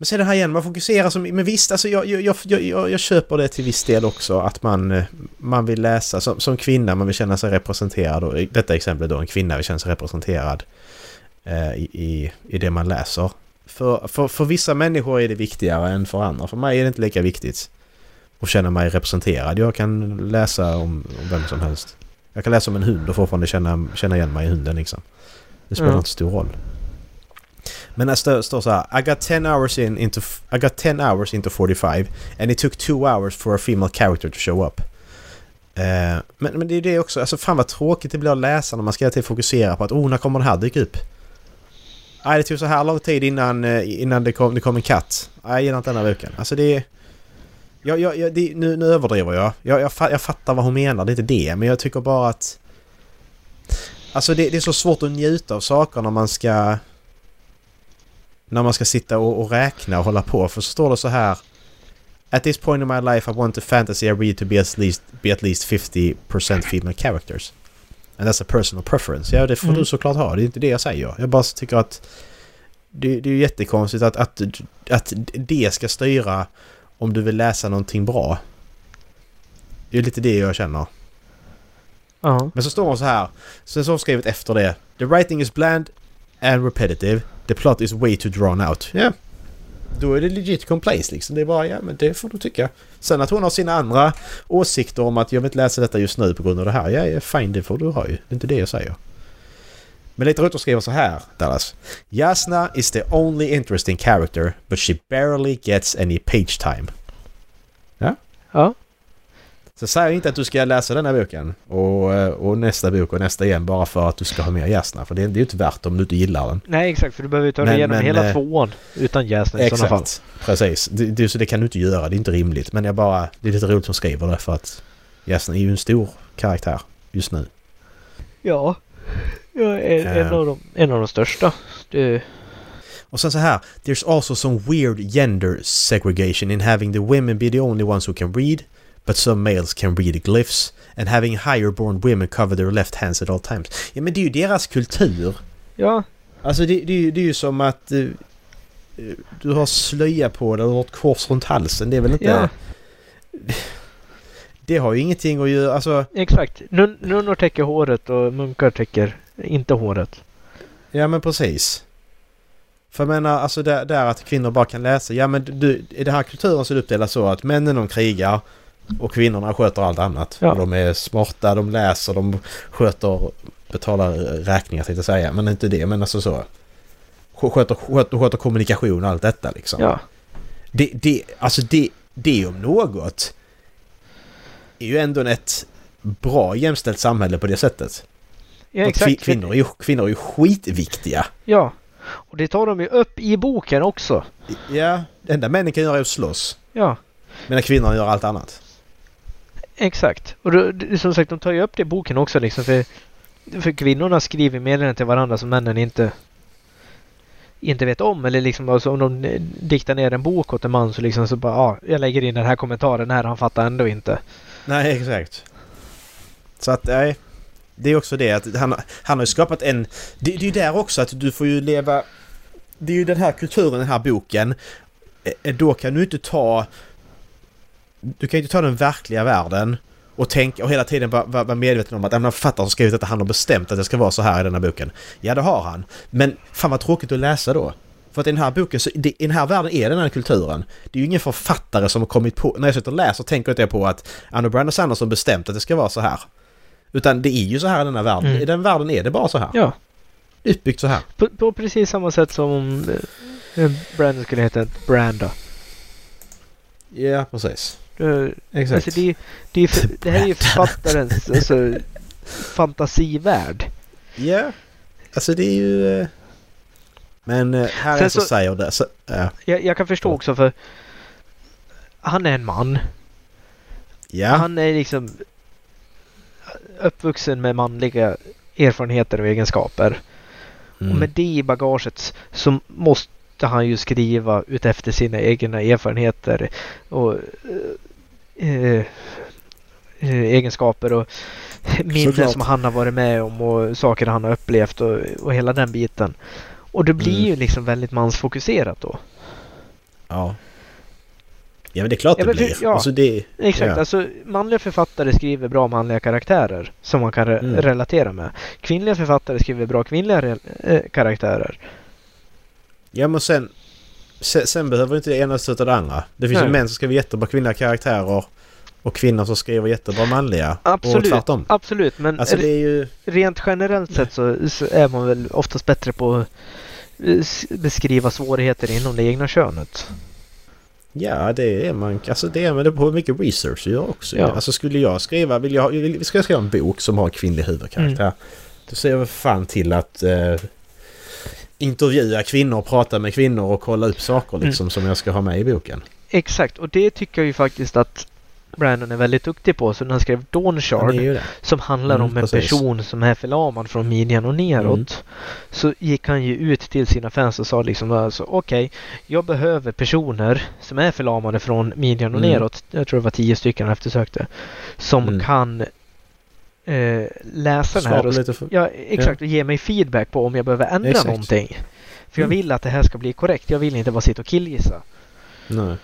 Men sen det här igen, man fokuserar som... Men visst, alltså jag, jag, jag, jag, jag köper det till viss del också att man, eh, man vill läsa som, som kvinna, man vill känna sig representerad. Och i detta exempel då, en kvinna vill känna sig representerad eh, i, i, det man läser. För, för, för vissa människor är det viktigare än för andra. För mig är det inte lika viktigt att känna mig representerad. Jag kan läsa om, om vem som helst. Jag kan läsa om en hund och fortfarande känna, känna igen mig i hunden liksom. Det spelar
Ja.
inte stor roll. Men det står, står så här. I got 10 hours in into... I got 10 hours into 45 and it took 2 hours for a female character to show up. Uh, men, men det är det också. Alltså fan vad tråkigt det blir att läsa när man ska hela tiden fokusera på att oh, när kommer den här dyka upp? Nej, det tog så här lång tid innan, eh, innan det, kom, det kom en katt. Nej, jag gillar inte den här boken. Alltså det är... Jag, jag, jag, det, nu, nu överdriver jag. Jag, jag. jag fattar vad hon menar, det är inte det. Men jag tycker bara att... Alltså det, det är så svårt att njuta av saker när man ska... När man ska sitta och, och räkna och hålla på. För så står det så här... At this point in my life I want the fantasy I read to be at least, be at least 50% female characters. And that's a personal preference. Ja, det får
Mm.
du såklart ha. Det är inte det jag säger. Jag bara tycker att... Det, det är ju jättekonstigt att, att, att det ska styra om du vill läsa någonting bra. Det är lite det jag känner.
Ja.
Men så står det så här. Sen så har hon skrivit efter det. The writing is bland and repetitive. The plot is way too drawn out. Ja. Då är det legit complaints liksom. Det är bara, ja men det får du tycka. Sen att hon har sina andra åsikter om att jag vill inte läsa detta just nu på grund av det här. Ja, ja fine det får du ha ju. Det är inte det jag säger. Men lite och skriver så här, Dallas. Jasna is the only interesting character but she barely gets any page time.
Ja.
Så säg inte att du ska läsa den här boken och, eh, och nästa bok och nästa igen bara för att du ska ha med Jasna. För det, det är ju inte värt om du inte gillar den.
Nej, exakt. För du behöver ju ta dig igenom
men,
hela
eh,
tvåan utan jäsning i sådana fall.
Exakt. Precis. Det, det, så det kan du inte göra. Det är inte rimligt. Men jag bara... Det är lite roligt som skriver det för att Jasna är ju en stor karaktär just nu.
Ja. ja en, en,
Eh.
av de, en av de största. Det,
Och sen så här. There's also some weird gender segregation in having the women be the only ones who can read. But some males can read glyphs. And having higher born women cover their left hands at all times. Ja men det är ju deras kultur.
ja,
Alltså det, det, är det är ju som att... eh, du har slöja på dig och har ett kors runt halsen. Det är väl inte...
ja,
Det har ju ingenting att göra... Alltså...
exakt. Nun, nunnor täcker håret och munkar täcker inte håret.
Ja men precis. För jag menar alltså där, där att kvinnor bara kan läsa. Ja men du, i den här kulturen så är det uppdelat så att männen de krigar och kvinnorna sköter allt annat.
Ja.
De är smarta, de läser, de sköter, betalar räkningar tänkte jag säga. Men inte det, men alltså så. Sköter, sköter, sköter kommunikation och allt detta liksom.
Ja,
Det, det, alltså det, det om något är ju ändå ett bra jämställt samhälle på det sättet.
ja exakt.
kvi- Kvinnor är, ju, kvinnor är ju skitviktiga.
Ja. Och det tar de ju upp i boken också.
Ja, det enda männen kan göra är att slåss.
Ja,
Medan kvinnorna gör allt annat
exakt. Och då, som sagt, de tar ju upp det i boken också liksom. För, för kvinnorna skriver meddelanden till varandra som männen inte inte vet om eller liksom alltså, om de eh, diktar ner en bok åt en man så liksom så bara ja, jag lägger in den här kommentaren här han fattar ändå inte.
Nej, exakt. Så att, nej. Det är också det att han, han har ju skapat en... Det, det är ju där också att du får ju leva... Det är ju den här kulturen, den här boken. Eh, eh, då kan du inte ta... Du kan inte ta den verkliga världen och tänka och hela tiden vara vara medveten om att "Ja, men författaren som skrivit detta, han har bestämt att det ska vara så här i den här boken. Ja, det har han. Men fan vad tråkigt att läsa då. För att i den här boken, så, i den här världen är den här kulturen. Det är ju ingen författare som har kommit på... När jag sitter och läser tänker jag på att Anna Brandon Sanderson bestämt att det ska vara så här. Utan det är ju så här i den här världen.
Mm.
I den världen är det bara så här.
Ja,
Uppbyggt så här.
på, på precis samma sätt som om eh, Brandon skulle heta Branda.
Ja, precis.
Eh,
Exakt.
Alltså det, det, är för, det här är ju författarens alltså, fantasivärld.
Ja. Alltså det är ju... eh, Men eh, här
Sen
är så
så-
säger det. Så, ja.
Jag, jag kan förstå också för han är en man.
ja.
Han är liksom uppvuxen med manliga erfarenheter och egenskaper. Och
Mm.
med det i bagaget så måste han ju skriva utefter sina egna erfarenheter och eh, eh, egenskaper och minnen
Såklart.
som han har varit med om och saker han har upplevt och, och hela den biten. Och det blir
Mm.
ju liksom väldigt mansfokuserat då.
Ja. Ja men det är klart
Ja,
det
men för-
blir.
ja.
Alltså det...
Exakt,
Ja.
alltså manliga författare skriver bra manliga karaktärer som man kan re-
Mm.
relatera med. Kvinnliga författare skriver bra kvinnliga eh, karaktärer.
Ja men sen... Sen, sen behöver inte det ena stöta det andra. Det finns
Nej.
ju män som skriver jättebra kvinnliga karaktärer och kvinnor som skriver jättebra manliga. Och
Absolut,
tvärtom.
absolut. Men
Alltså det är ju...
rent generellt sett så, så är man väl oftast bättre på att eh, beskriva svårigheter inom det egna könet.
Ja det är man. Alltså det är man det på mycket research du gör också.
Ja.
Alltså skulle jag skriva... Vill jag, vill, ska jag skriva en bok som har en kvinnlig huvudkaraktär.
Mm.
Då ser jag väl fan till att eh, intervjua kvinnor, prata med kvinnor och kolla upp saker
Mm.
liksom som jag ska ha med i boken.
Exakt, och det tycker jag ju faktiskt att Brandon är väldigt duktig på. Så när han skrev Dawn Shard som handlar
Mm,
om en
precis.
person som är förlamad från midjan och neråt.
Mm.
Så gick han ju ut till sina fans och sa liksom alltså, okej, jag behöver personer som är förlamade från midjan och
Mm.
neråt. Jag tror det var tio stycken han eftersökte. Som
Mm.
kan eh, läsa den här och,
lite för...
ja, exakt, och ge mig feedback på om jag behöver ändra
Exakt.
någonting. För jag
Mm.
vill att det här ska bli korrekt. Jag vill inte bara sitta och killgissa.
Nej.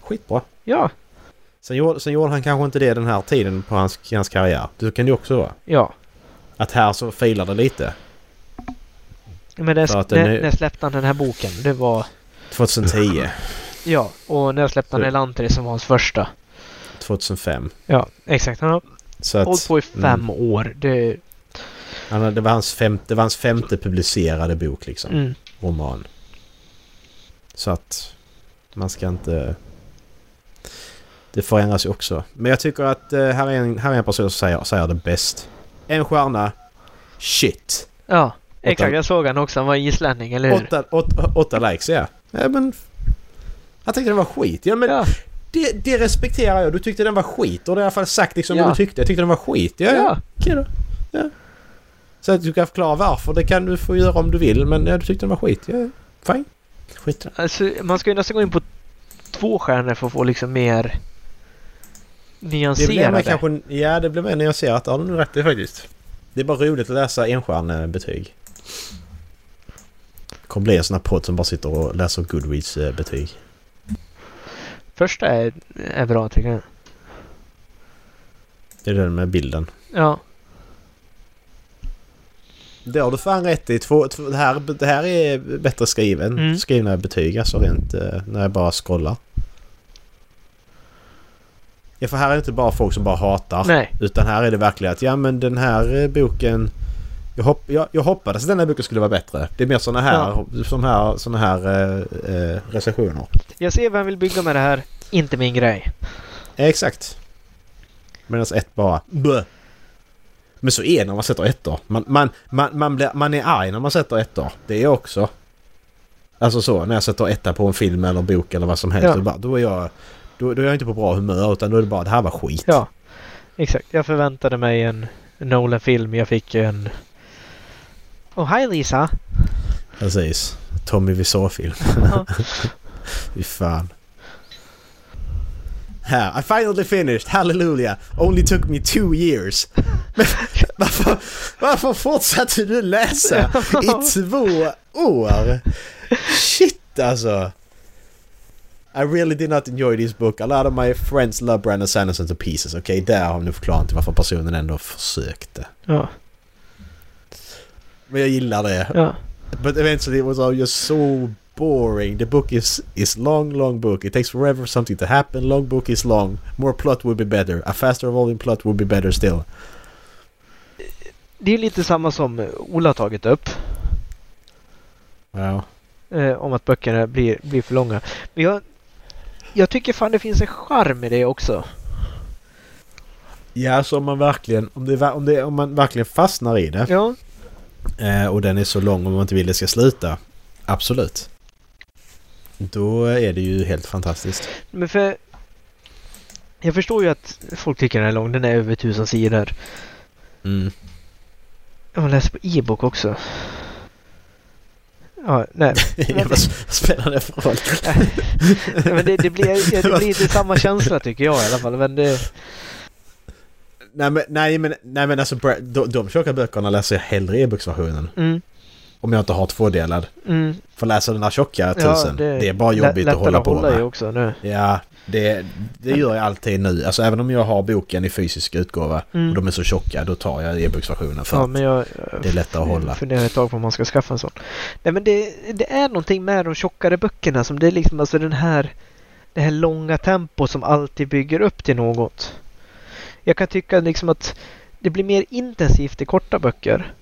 Skitbra.
Ja,
Sen gjorde, sen gjorde han kanske inte det den här tiden på hans, hans karriär. Det kan det också vara.
ja.
Att här så filar det lite.
Men när, när,
är-
när släppte han den här boken? Det var...
2010.
Ja, och när släppte han
Så-
Elantris som var hans första?
2005.
Ja, exakt. Han har
Så att...
hållit på i fem år. Det...
Han, det, var hans femte, det var hans femte publicerade bok liksom.
Mm.
Roman. Så att man ska inte... Det förändras ju också. Men jag tycker att eh, här, är en, här är en person som säger, säger det bäst. En stjärna. Shit.
Ja, exakt. Jag såg han också. Han var islänning, eller hur?
Åtta, åtta, åtta likes ja. ja men, han tyckte den var skit. Ja men
Ja,
det, det respekterar jag. Du tyckte den var skit. Och det har i alla fall sagt liksom
Ja.
vad du tyckte. Jag tyckte den var skit. Ja, ja. Okej då. Ja. Så att du kan förklara varför. Det kan du få göra om du vill. Men ja, du tyckte den var skit. Ja, fine. Skit.
Alltså, man ska ju nästan gå in på två stjärnor för att få liksom mer
Det blir
nyanserade.
kanske... Ja, det blir mer nyanserat. Ja, du har rätt i faktiskt. Det är bara roligt att läsa enstjärnebetyg. Det kommer bli en sån här podd som bara sitter och läser Goodreads-betyg.
Första är, är bra tycker jag.
Det är den med bilden.
Ja,
Det har du fan rätt i. Två, två, det, här, det här är bättre skriven.
Mm.
Skrivna betyg alltså rent eh, när jag bara scrollar. Ja, för här är det inte bara folk som bara hatar.
nej.
Utan här är det verkligen att ja men den här eh, boken... Jag, hopp, jag, jag hoppades att den här boken skulle vara bättre. Det är mer såna här, såna här, såna här eh, eh, recensioner.
Jag ser han vill bygga med det här. Inte min grej.
Exakt. Medan ett bara... Blö. Men så är det när man sätter ettor. Man, man, man, man, blir, man är arg när man sätter ettor. Det är jag också. Alltså så, när jag sätter etta på en film eller bok eller vad som helst.
Ja.
Då, bara, då, är jag, då, då är jag inte på bra humör utan då är det bara det här var skit.
Ja, exakt. Jag förväntade mig en Nolan-film. Jag fick en... Oh, hi Lisa!
Precis. Tommy Wiseau-film. Fy fan. Här, I finally finished, hallelujah! Only took me two years. Men varför, varför fortsatte du läsa i två år? Shit alltså! I really did not enjoy this book. A lot of my friends love Brandon Sanderson to pieces. Okej, där har nu förklarat till varför personen ändå försökte.
Ja,
Men jag gillar det.
ja.
But eventually it was all just so boring. The book is is long, long book. It takes forever for something to happen. Long book is long. More plot would be better. A faster evolving plot would be better still.
Det är lite samma som Ola har tagit upp.
Ja.
Eh, om att böckerna blir, blir för långa. Men jag, jag tycker fan det finns en charm i det också.
Ja, så om man verkligen... Om, det, om, det, om man verkligen fastnar i det
Ja,
eh, och den är så lång och man inte vill det ska sluta. Absolut. Då är det ju helt fantastiskt.
men för... Jag förstår ju att folk tycker den är lång. Den är över tusen sidor.
Mm.
Jag läser på e-bok också. Ja, nej.
Ja, vad spelar det för roll?
Men det, det, blir, det blir inte samma känsla tycker jag i alla fall. Men det,
nej, men, nej, men, nej men alltså de, de tjocka böckerna läser jag hellre e-boksversionen.
Mm,
Om jag inte har tvådelad.
mm.
För läsa den här tjocka tusen, det, är bara jobbigt att hålla på
hålla i
med.
också nu.
Ja, det, det gör jag alltid nu. Alltså även om jag har boken i fysisk utgåva
Mm.
och de är så tjocka, då tar jag e-boksversionen för
Ja,
att
men jag,
det är lättare att hålla.
funderar ett tag på om man ska skaffa en sån. Nej men det, det är någonting med de tjockare böckerna som det är liksom alltså den här det här långa tempot som alltid bygger upp till något. Jag kan tycka liksom att det blir mer intensivt i korta böcker.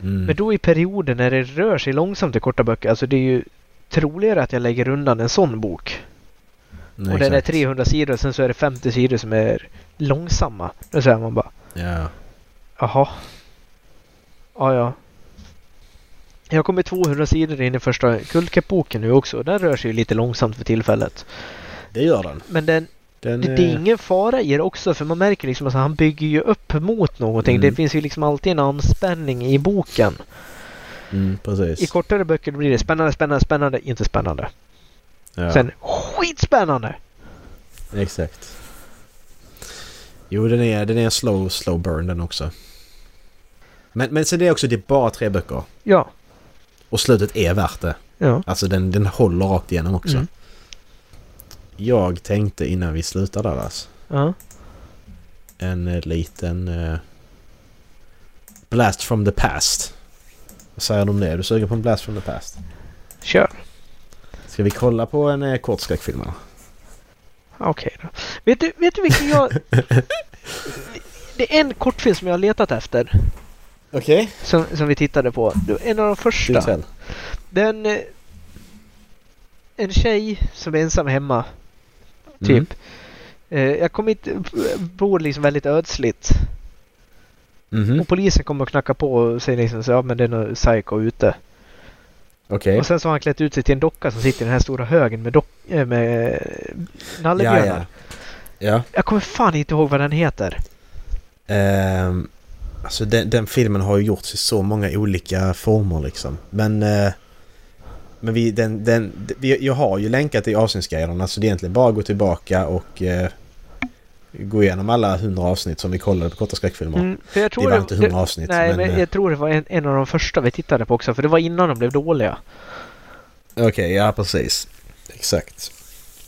Mm.
Men då i perioder när det rör sig långsamt i korta böcker, alltså det är ju troligare att jag lägger undan en sån bok.
Nej,
och den är
exakt.
300 sidor och sen så är det 50 sidor som är långsamma. Då säger man bara
Ja.
Jaha. Ja, ja. Jag kommer 200 sidor in i första Kultkepp-boken nu också. Den rör sig ju lite långsamt för tillfället.
Det gör den.
Men den,
den
det, är ingen fara i det också för man märker liksom att han bygger ju upp mot någonting.
Mm.
Det finns ju liksom alltid en anspänning i boken.
Mm.
I kortare böcker blir det spännande, spännande, spännande, inte spännande.
ja,
Sen skitspännande!
Exakt. Jo, den är, den är slow, slow burn den också. Men, men sen det är också, det är bara tre böcker.
Ja,
Och slutet är värt det.
ja.
Alltså den, den håller rakt igenom också.
Mm.
Jag tänkte innan vi slutar där alltså.
ja.
En eh, liten... eh, blast from the past. Vad säger du om det? Är du sugen på en blast from the past?
Kör!
Ska vi kolla på en eh, kort skräckfilm eller?
Okej då. Vet du, vet du vilken jag... Det är en kortfilm som jag har letat efter.
Okej.
Som, som vi tittade på. En av de första.
Okay.
Den... eh, En tjej som är ensam hemma. Typ.
Mm.
Eh, Jag kommer inte... Bor liksom väldigt ödsligt.
Mhm.
Och polisen kommer och knackar på och säger liksom så ja men det är någon psycho ute.
Okej.
Och sen så har han klätt ut sig till en docka som sitter i den här stora högen med, dock, äh, med
Ja,
nallebjörnar.
ja. Ja.
Jag kommer fan inte ihåg vad den heter.
Ehm, alltså den, den filmen har ju gjorts i så många olika former liksom. Men... eh, men vi, den, den, vi, jag har ju länkat i avsnittsguiderna så det är egentligen bara att gå tillbaka och eh, gå igenom alla hundra avsnitt som vi kollade på korta skräckfilmer.
Mm, för jag
det
tror
var inte hundra
det,
avsnitt.
Nej, men,
men, eh,
jag tror det var en, en av de första vi tittade på också. För det var innan de blev dåliga.
Okej, ja precis. Exakt.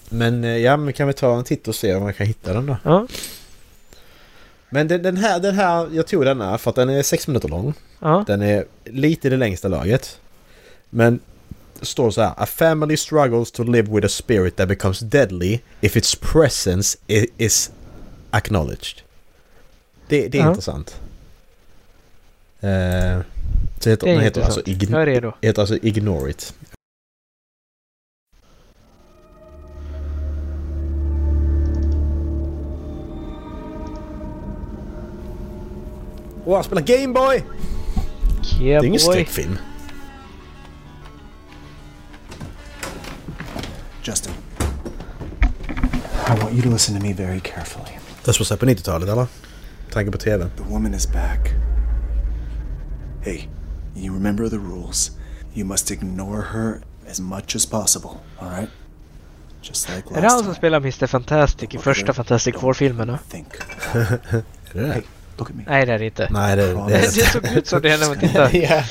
Men eh, ja, men kan vi ta en titt och se om man kan hitta den då?
Ja,
Men den, den, här, den här, jag tog denna för att den är sex minuter lång.
ja.
Den är lite i det längsta laget. Men det står så här. A family struggles to live with a spirit that becomes deadly if its presence is acknowledged. Det, det är
Ja.
intressant. Eh, så heter,
Det är
heter alltså, ign-
Jag är redo.
heter alltså Ignore It. Åh, han spelar Gameboy!
Yeah,
det är ingen skräckfilm.
Justin, I want you to listen to me very carefully.
Det sig på 90-talet eller? Tanke på TV.
The woman is back. Hey, you remember the rules. You must ignore her as much as possible, alright? Just like
Är det
last
han som spelar Mr Fantastic i första. Fantastic?
Think.
Är det det?
Hey, look at me.
Nej, det är det inte.
Nej, det,
Det,
det
såg ut som det när man.
Ja.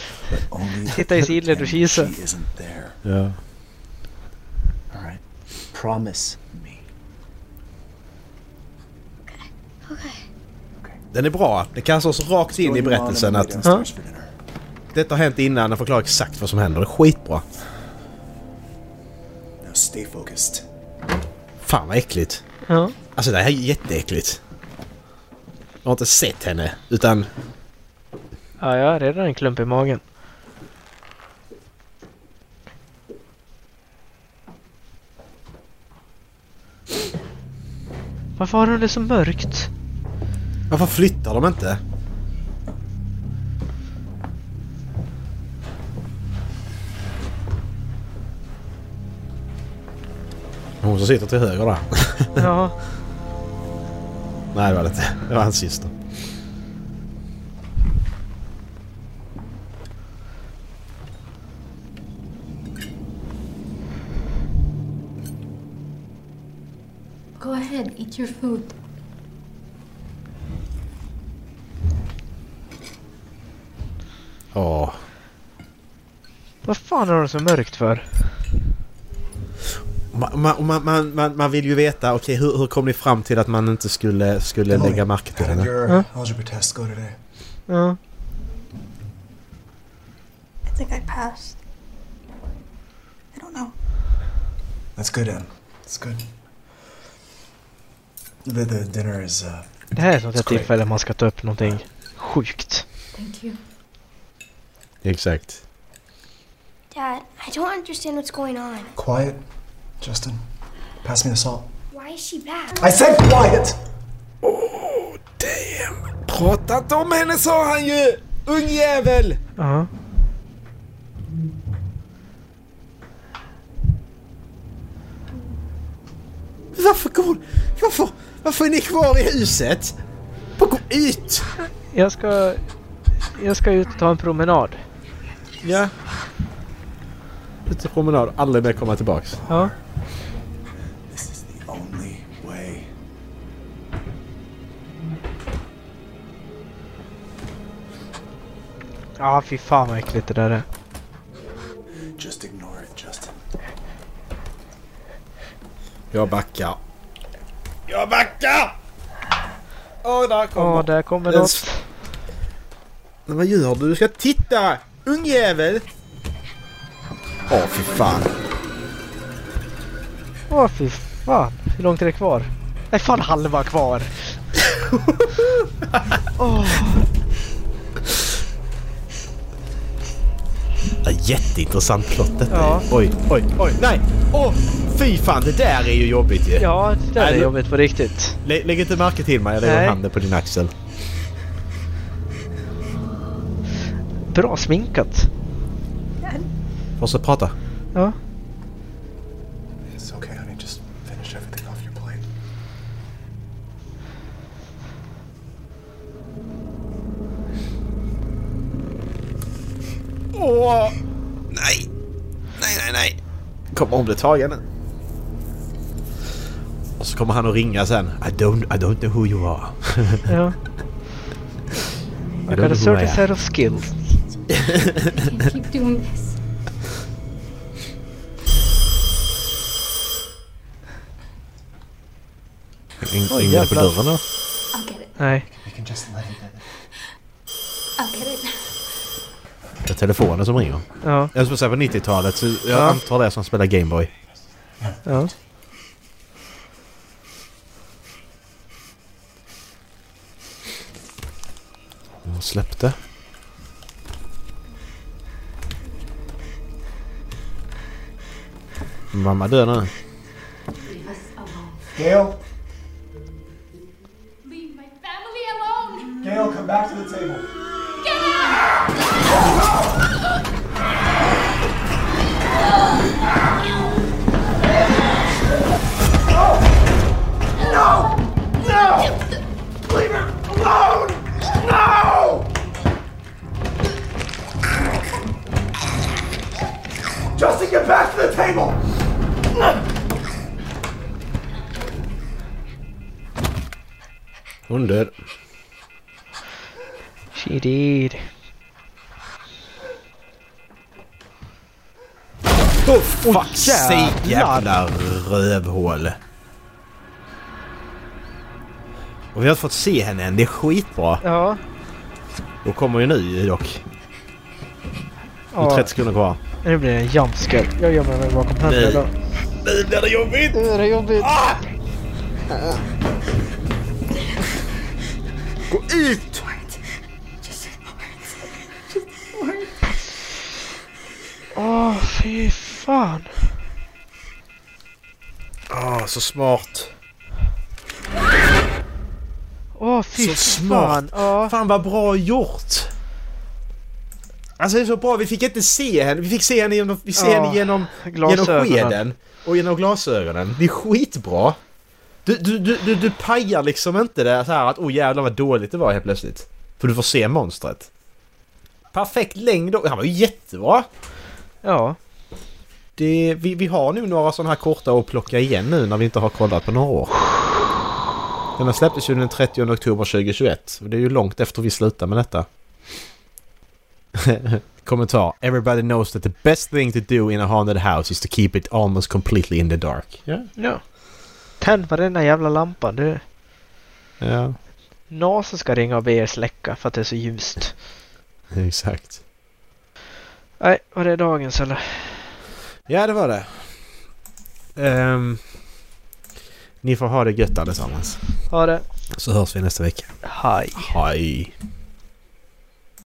Only
Titta i sidled och kisa.
Ja.
Promise me.
Den är bra. Det kastar oss rakt in i berättelsen att detta har hänt innan och förklarar exakt vad som händer. Det är skitbra.
Now stay focused.
Fan vad äckligt.
Ja.
Alltså det här är jätteäckligt. Jag har inte sett henne utan...
ja, jag har redan en klump i magen. Varför har de det så mörkt?
Varför flyttar de inte? Hon som sitter till höger där.
Ja,
Nej det var det inte. Det var hans syster.
ahead, eat your food. Ja.
Vad fan har de så mörkt för?
Man, man, man, man, man vill ju veta, okej okay, hur, hur kom ni fram till att man inte skulle, skulle lägga märke till henne?
Ja.
ja.
I think I Jag vet inte. Det
är bra, Em. är bra. The, the dinner is, uh,
Det här är ett sånt tillfälle man ska ta upp någonting sjukt.
Thank you.
Exakt.
Dad, I don't understand what's going on.
quiet. Justin, pass me the salt.
Why is she back?
I said quiet!
Prata inte om henne sa han ju! Ungjävel!
Ja.
Varför går... Varför... Varför är ni kvar i huset? Gå ut!
Jag ska... Jag ska ut och ta en promenad.
Ja. Lite promenad, aldrig mer komma tillbaks.
Ja.
This is the only way.
Ja, fy fan vad äckligt det där är.
Just ignore it, Justin.
Jag backar. Jag backar! Åh, där kommer...
Åh, där kommer
Den
något.
Men vad gör du? Du ska titta! Ungjävel! Åh, fy fan.
Åh, fy fan. Hur långt är det kvar? Nej, fan halva kvar.
Ja, jätteintressant plott detta
Ja.
Oj, oj, oj, nej! Åh, fy fan, det där är ju jobbigt ju.
Ja, det där
Nej,
är jobbigt på riktigt.
Lä lägg inte märke till mig, jag lägger
Nej.
handen på din axel.
Bra sminkat.
Måste prata.
Ja.
It's okay, honey. Just finish everything off your plate.
Åh! Nej! Nej, nej, nej! Kommer omhändertagande. Och så kommer han att ringa sen. I don't, I don't know who you are.
Ja. I got a certain set of skills.
Keep doing this.
Ring,
Oj,
ringer det på dörren då?
Nej.
You can just let it in.
I'll get it.
Telefonen som ringer.
Ja.
Jag skulle säga på 90-talet så jag
Ja.
antar det är som spelar Gameboy.
Ja.
Hon släppte. Mamma dör nu.
Gail!
Leave my family alone!
Gail, come back to the table. Justin, get back to the table!
Dör.
She did.
Oh, fuck
jävlar.
jävla rövhål. Och vi har inte fått se henne än. Det är skitbra.
Ja.
Då kommer ju nu dock.
Ja.
30 sekunder kvar.
Nu blir det en jumpscare. Jag gömmer mig bakom henne då.
Nu blir det jobbigt!
Nu är det jobbigt.
Gå ut!
Åh, fy fan.
Åh, så smart.
Åh, fy
Så smart.
fan. Ja.
Fan vad bra gjort! Alltså det är så bra, vi fick inte se henne. Vi fick se henne genom, vi ser
Ja,
henne genom, genom skeden och genom glasögonen. Det är skitbra. Du, du, du, du, du pajar liksom inte det så här att oh jävlar vad dåligt det var helt plötsligt. För du får se monstret. Perfekt längd och han var ju jättebra.
Ja.
Det, vi, vi har nu några sådana här korta att plocka igen nu när vi inte har kollat på några år. Den här släpptes ju den 30 oktober 2021. Och det är ju långt efter vi slutade med detta. Kommentar. Everybody knows that the best thing to do in a haunted house is to keep it almost completely in the dark. Ja.
Ja. Tänd varenda jävla lampa. Det,
Ja,
NASA ska ringa och be er släcka för att det är så ljust.
exakt.
Nej, var det dagens eller?
Ja, det var det. Ehm, ni får ha det gött allesammans.
Ha det.
Så hörs vi nästa vecka.
Hej.
Hej!